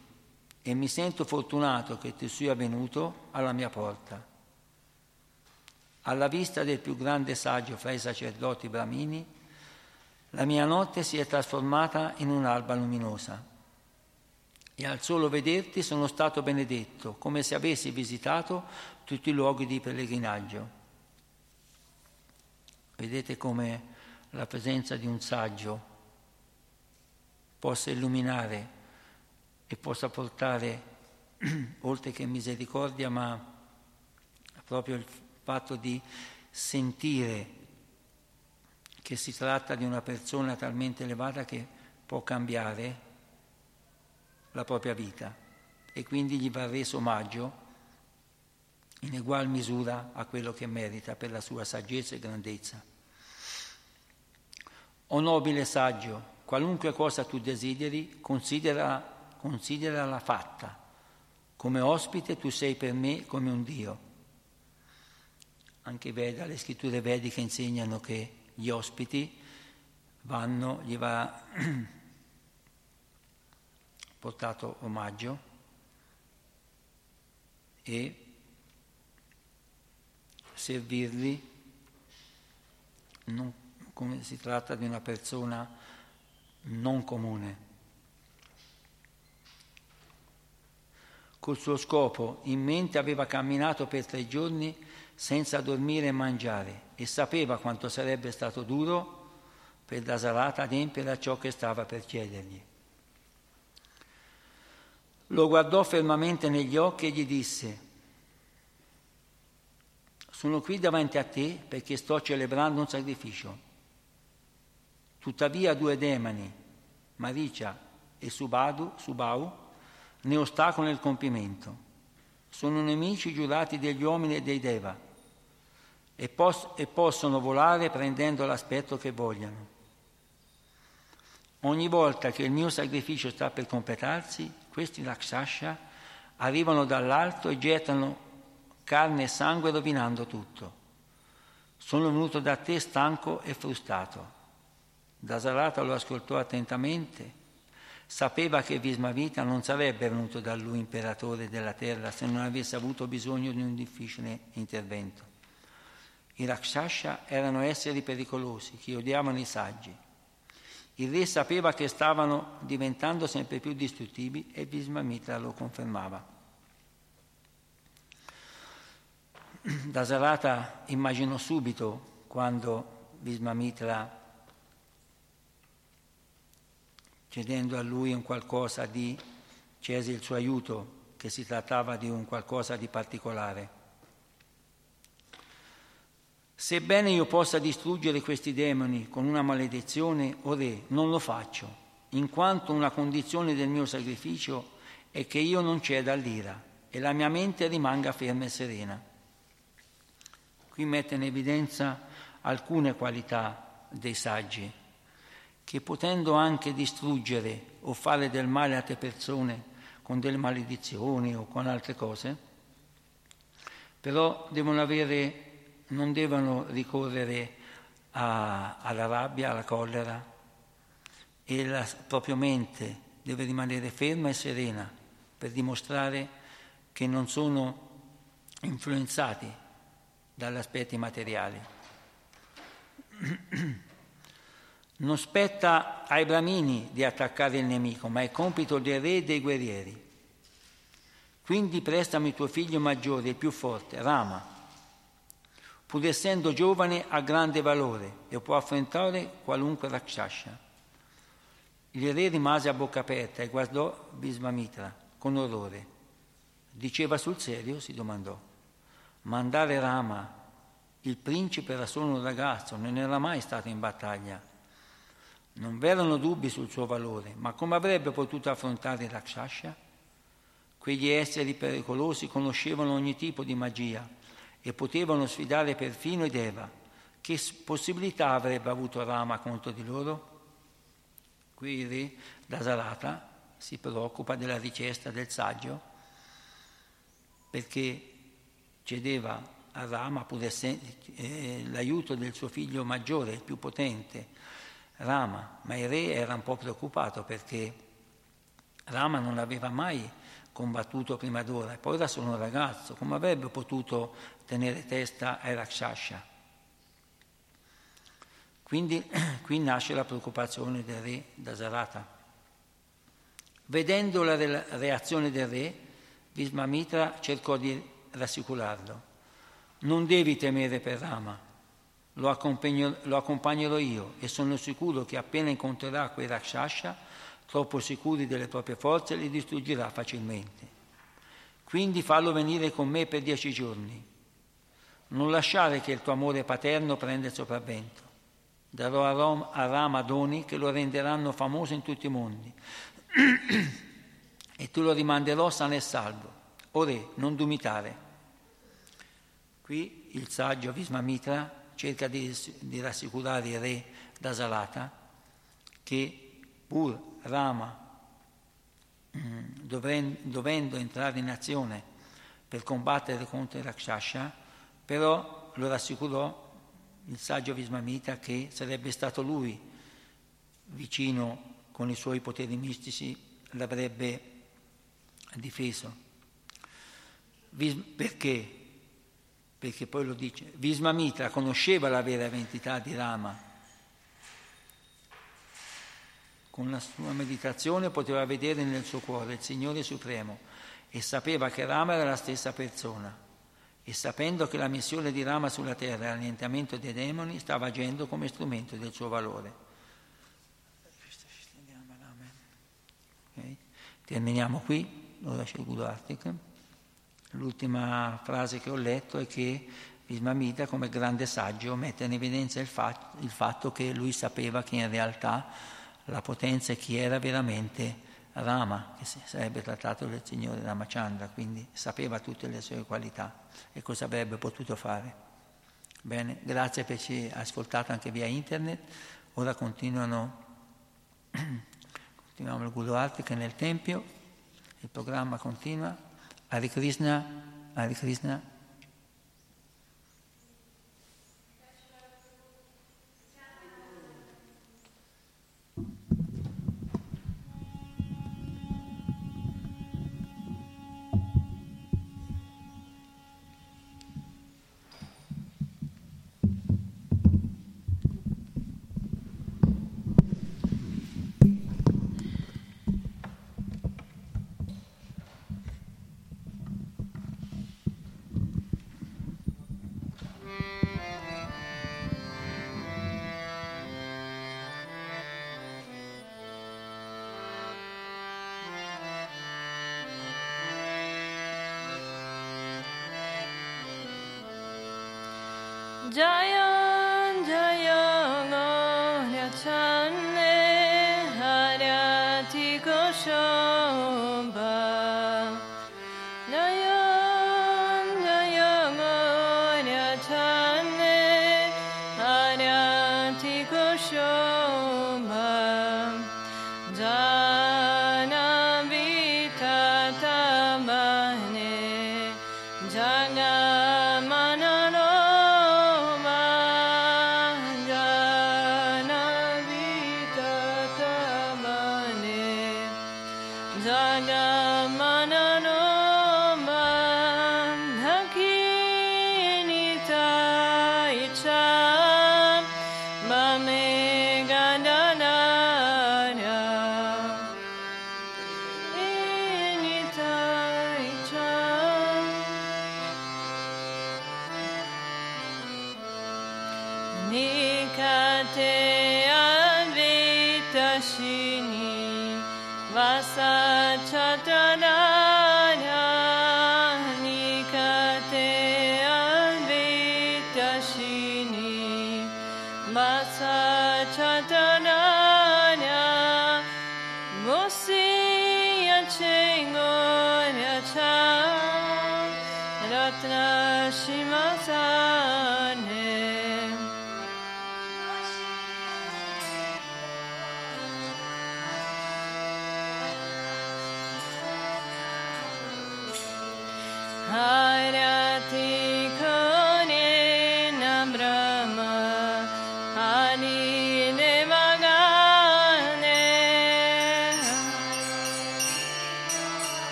e mi sento fortunato che tu sia venuto alla mia porta. Alla vista del più grande saggio fra i sacerdoti bramini, la mia notte si è trasformata in un'alba luminosa e al solo vederti sono stato benedetto, come se avessi visitato tutti i luoghi di pellegrinaggio. Vedete come la presenza di un saggio possa illuminare e possa portare, oltre che misericordia, ma proprio il fatto di sentire che si tratta di una persona talmente elevata che può cambiare la propria vita e quindi gli va reso omaggio in egual misura a quello che merita per la sua saggezza e grandezza. O nobile saggio, qualunque cosa tu desideri, considera, considerala fatta. Come ospite tu sei per me come un Dio. Anche Veda, le scritture vediche insegnano che gli ospiti vanno, gli va portato omaggio e servirli non come si tratta di una persona non comune. Col suo scopo in mente aveva camminato per tre giorni senza dormire e mangiare e sapeva quanto sarebbe stato duro per Dasarata adempiere a ciò che stava per chiedergli. Lo guardò fermamente negli occhi e gli disse, sono qui davanti a te perché sto celebrando un sacrificio. Tuttavia due demoni, Maricia e Subadu, Subau, ne ostacolano il compimento. Sono nemici giurati degli uomini e dei Deva e, pos- e possono volare prendendo l'aspetto che vogliano. Ogni volta che il mio sacrificio sta per completarsi, questi Rakshasha arrivano dall'alto e gettano carne e sangue rovinando tutto. Sono venuto da te stanco e frustrato. Dasarata lo ascoltò attentamente. Sapeva che Vismavita non sarebbe venuto da lui imperatore della terra se non avesse avuto bisogno di un difficile intervento. I Rakshasha erano esseri pericolosi che odiavano i saggi. Il re sapeva che stavano diventando sempre più distruttivi e Visvamitra lo confermava. Dasarata immaginò subito quando Visvamitra, chiedendo a lui un qualcosa di, chiese il suo aiuto, che si trattava di un qualcosa di particolare. Sebbene io possa distruggere questi demoni con una maledizione, o re, non lo faccio, in quanto una condizione del mio sacrificio è che io non ceda all'ira e la mia mente rimanga ferma e serena. Qui mette in evidenza alcune qualità dei saggi, che potendo anche distruggere o fare del male a altre persone con delle maledizioni o con altre cose, però devono avere non devono ricorrere a, alla rabbia, alla collera e la propria mente deve rimanere ferma e serena per dimostrare che non sono influenzati dagli aspetti materiali. Non spetta ai bramini di attaccare il nemico, ma è compito dei re e dei guerrieri. Quindi prestami tuo figlio maggiore, il più forte, Rama, pur essendo giovane ha grande valore e può affrontare qualunque rakshasha. Il re rimase a bocca aperta e guardò Visvamitra con orrore. Diceva sul serio? si domandò. Mandare Rama, il principe era solo un ragazzo, non era mai stato in battaglia. Non v'erano dubbi sul suo valore, ma come avrebbe potuto affrontare Rakshasha? Quegli esseri pericolosi conoscevano ogni tipo di magia e potevano sfidare perfino ed Eva. Che possibilità avrebbe avuto Rama contro di loro? Qui il re Dasarata si preoccupa della richiesta del saggio perché chiedeva a Rama, pur essendo eh, l'aiuto del suo figlio maggiore, il più potente, Rama, ma il re era un po' preoccupato perché Rama non aveva mai combattuto prima d'ora e poi era solo un ragazzo, come avrebbe potuto tenere testa ai Rakshasha? Quindi qui nasce la preoccupazione del re Dasarata. Vedendo la reazione del re, Vismamitra cercò di rassicurarlo. Non devi temere per Rama, lo, lo accompagnerò io e sono sicuro che appena incontrerà quei Rakshasha troppo sicuri delle proprie forze, li distruggerà facilmente. Quindi fallo venire con me per dieci giorni. Non lasciare che il tuo amore paterno prenda il sopravvento. Darò a, Rom, a Rama doni che lo renderanno famoso in tutti i mondi. e tu lo rimanderò sano e salvo. O re, non dumitare. Qui il saggio Vismamitra cerca di, di rassicurare il re Dasalata che pur Rama, mm, dovendo entrare in azione per combattere contro il Rakshasha, però lo rassicurò il saggio Vismamita che sarebbe stato lui vicino con i suoi poteri mistici, l'avrebbe difeso. Perché? Perché poi lo dice, Vismamitra conosceva la vera identità di Rama, con la sua meditazione poteva vedere nel suo cuore il Signore Supremo e sapeva che Rama era la stessa persona. E sapendo che la missione di Rama sulla terra è l'annientamento dei demoni, stava agendo come strumento del suo valore. Okay. Terminiamo qui, ora c'è il Guru Artik. L'ultima frase che ho letto è che Vismamita, come grande saggio, mette in evidenza il fatto, il fatto che lui sapeva che in realtà la potenza e chi era veramente Rama, che sarebbe trattato del Signore Ramachandra, quindi sapeva tutte le sue qualità e cosa avrebbe potuto fare. Bene, grazie per averci ascoltato anche via internet. Ora continuano, continuiamo il Guru Artika nel Tempio, il programma continua. Hare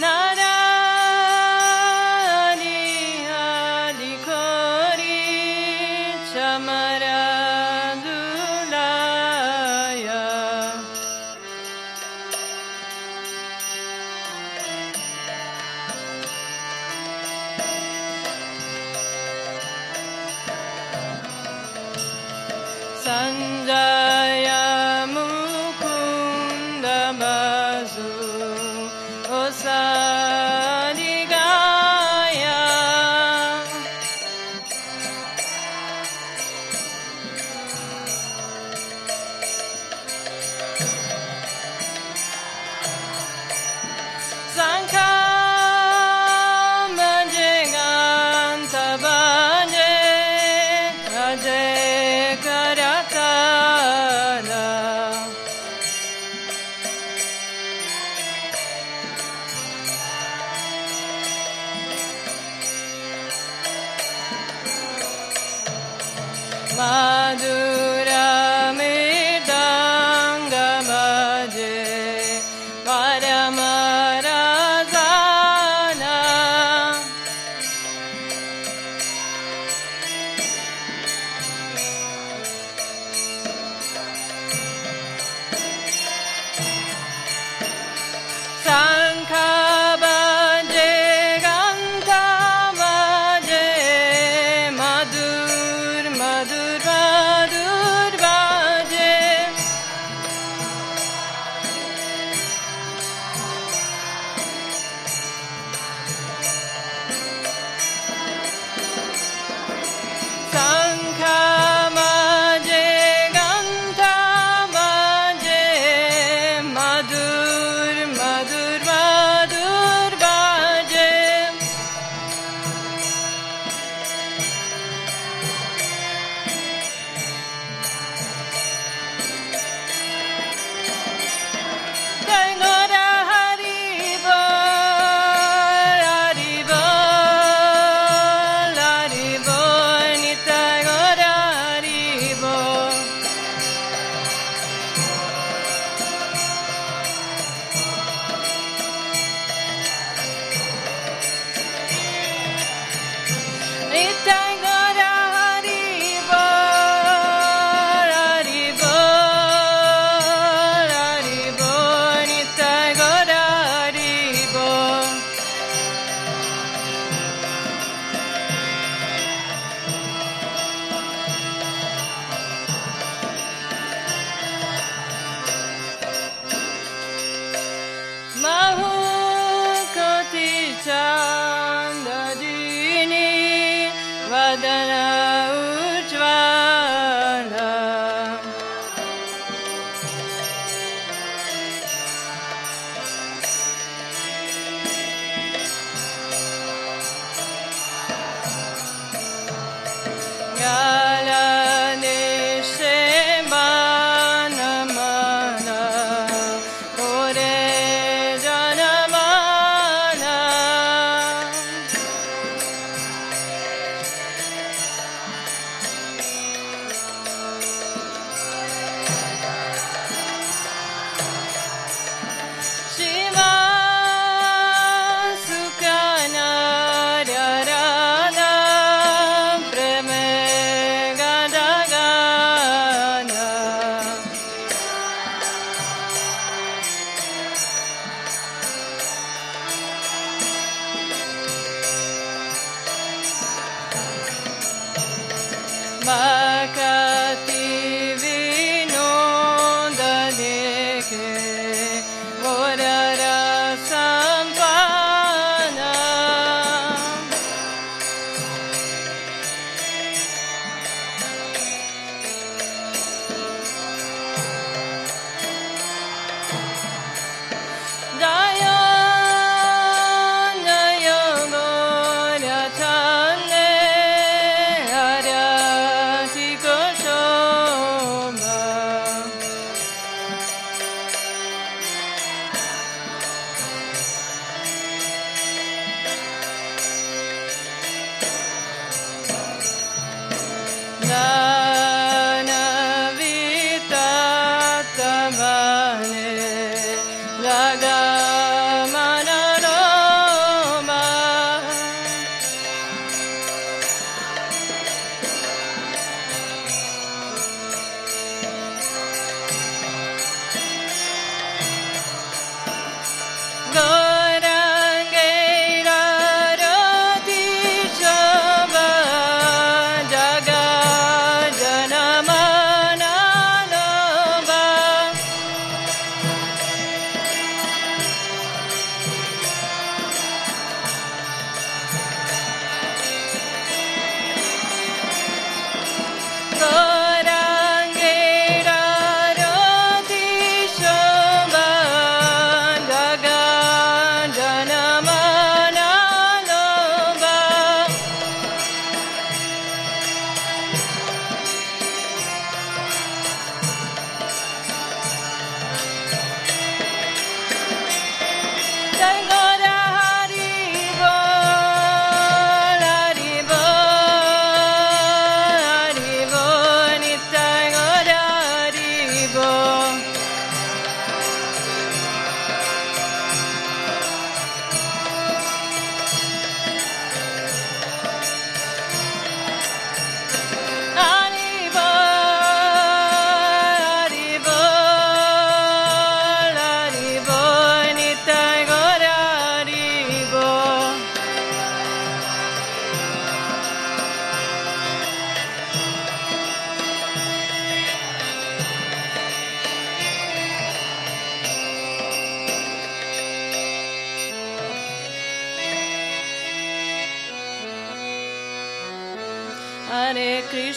なら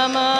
Krishna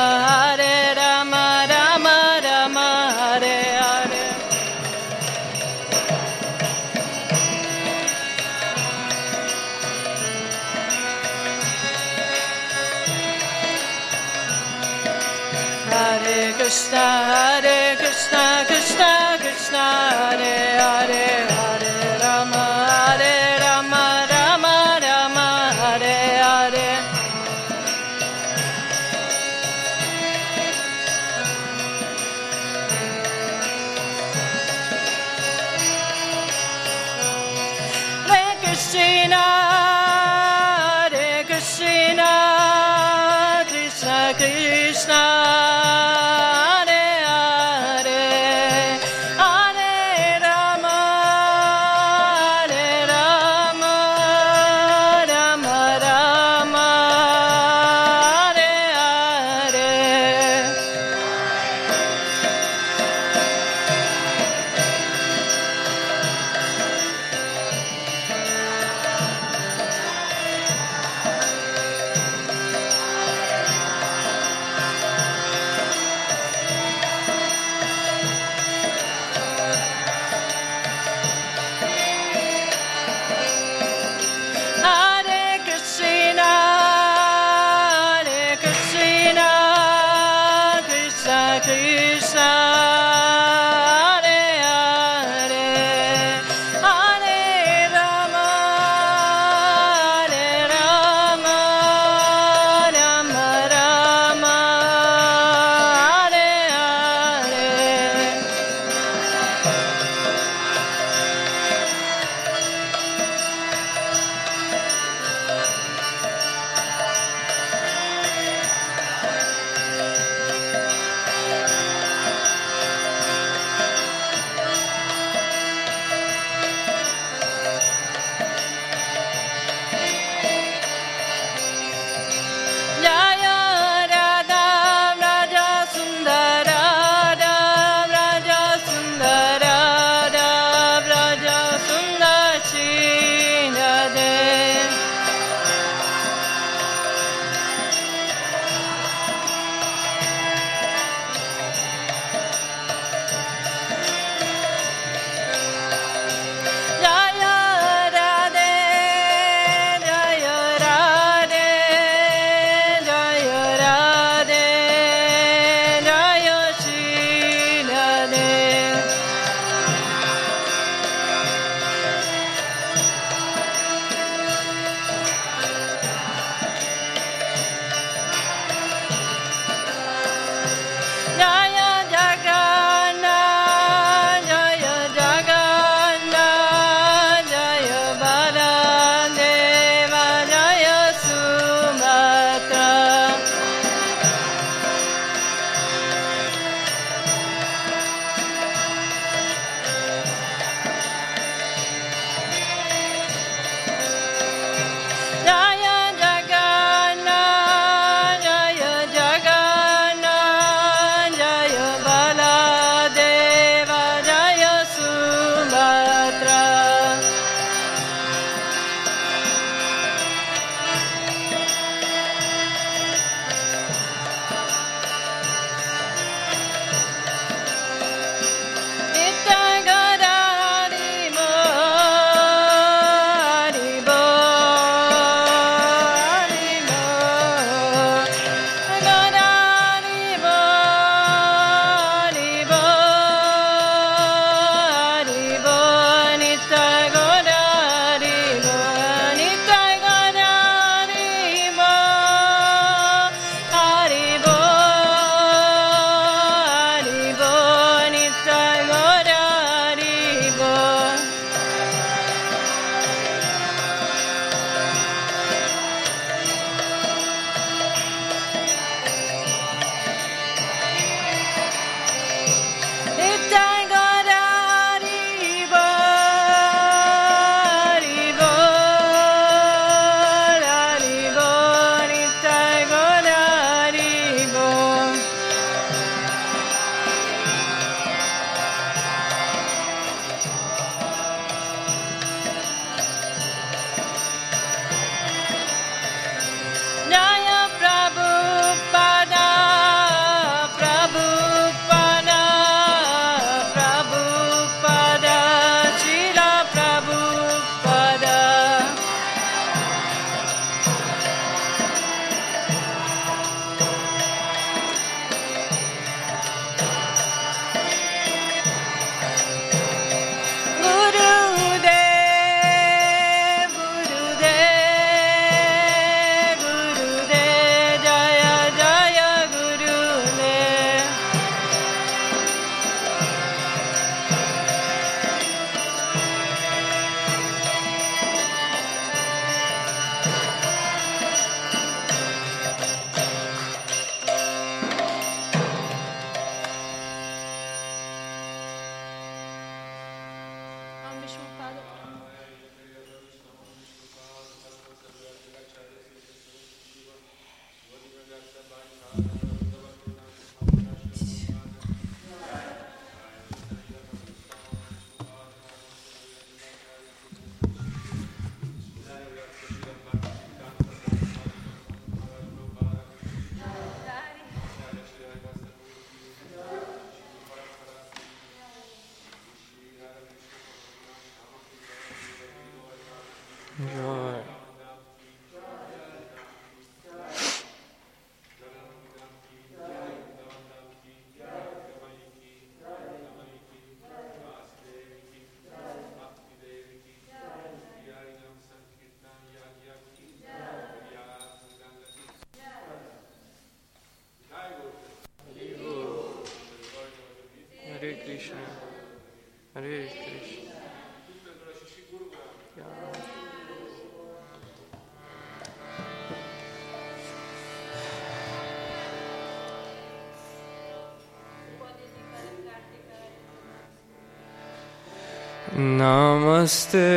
Namaste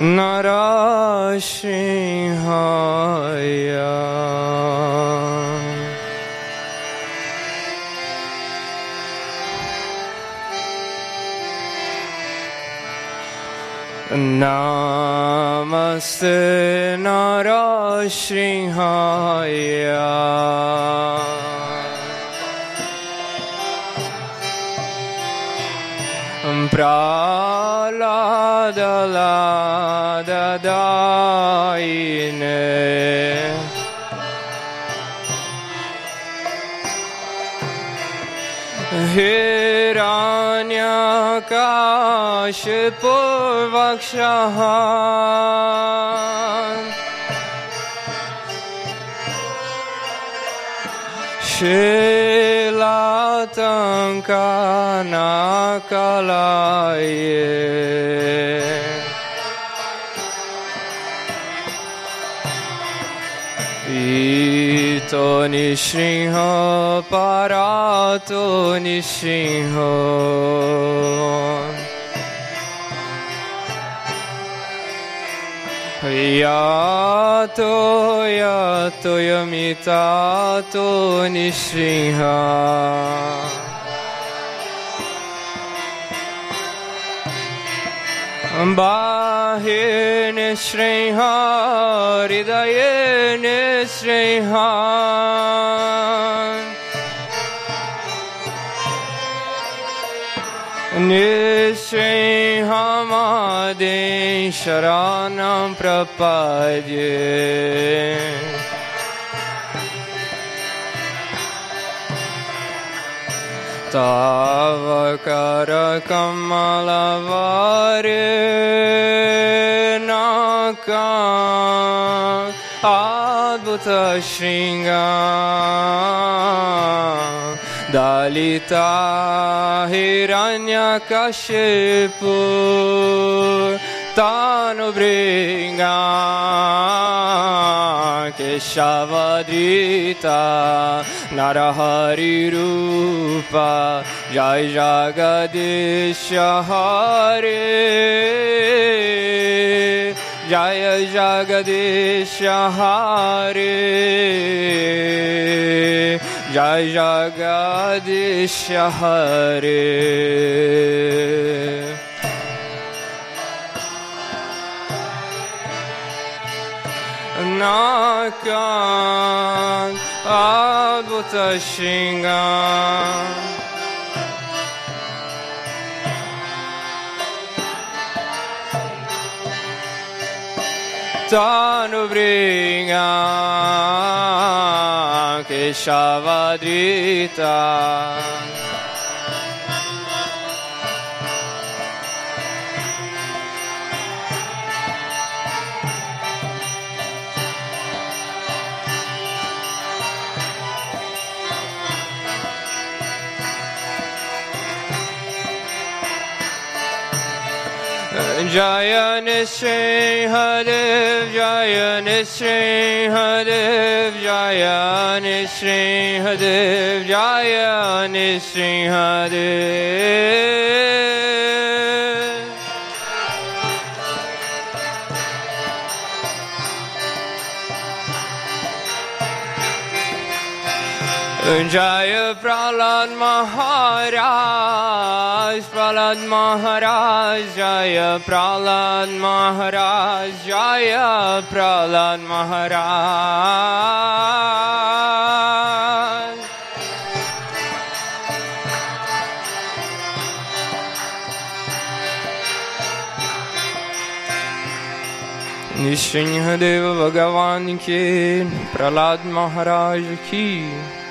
Narashihaya Namaste Narashihaya Pralada Lada Daine. हिरण्यकाशपो वक्षः शिलातङ्काना कलाए ईतो निसिंह परातो निसिंह यातो यातो यमितातो निसिंहा बाहेन श्रेहा हृदयेन श्रेहा निश्रेहामादे शराणां प्रपद्ये tava kara kamalavari naka adbhuta shringa dalita hiranya kashipu Bringa Keshavadrita Narahari Rupa Jai Jagadisha Hare Jaya Jagadisha Hare Jai Jagadisha Nakan Shinga. Tanu Bringa Keshavadrita Jaya Nisrinhadev, Jaya Nisrinhadev, Jaya Nisrinhadev, Jaya Nisrinhadev. Jaya Pralad Maharaj, Pralad Maharaj, Jaya Pralad Maharaj, Jaya Pralad Maharaj. Nishinhadeva Bhagavan ki, Pralad Maharaj ki.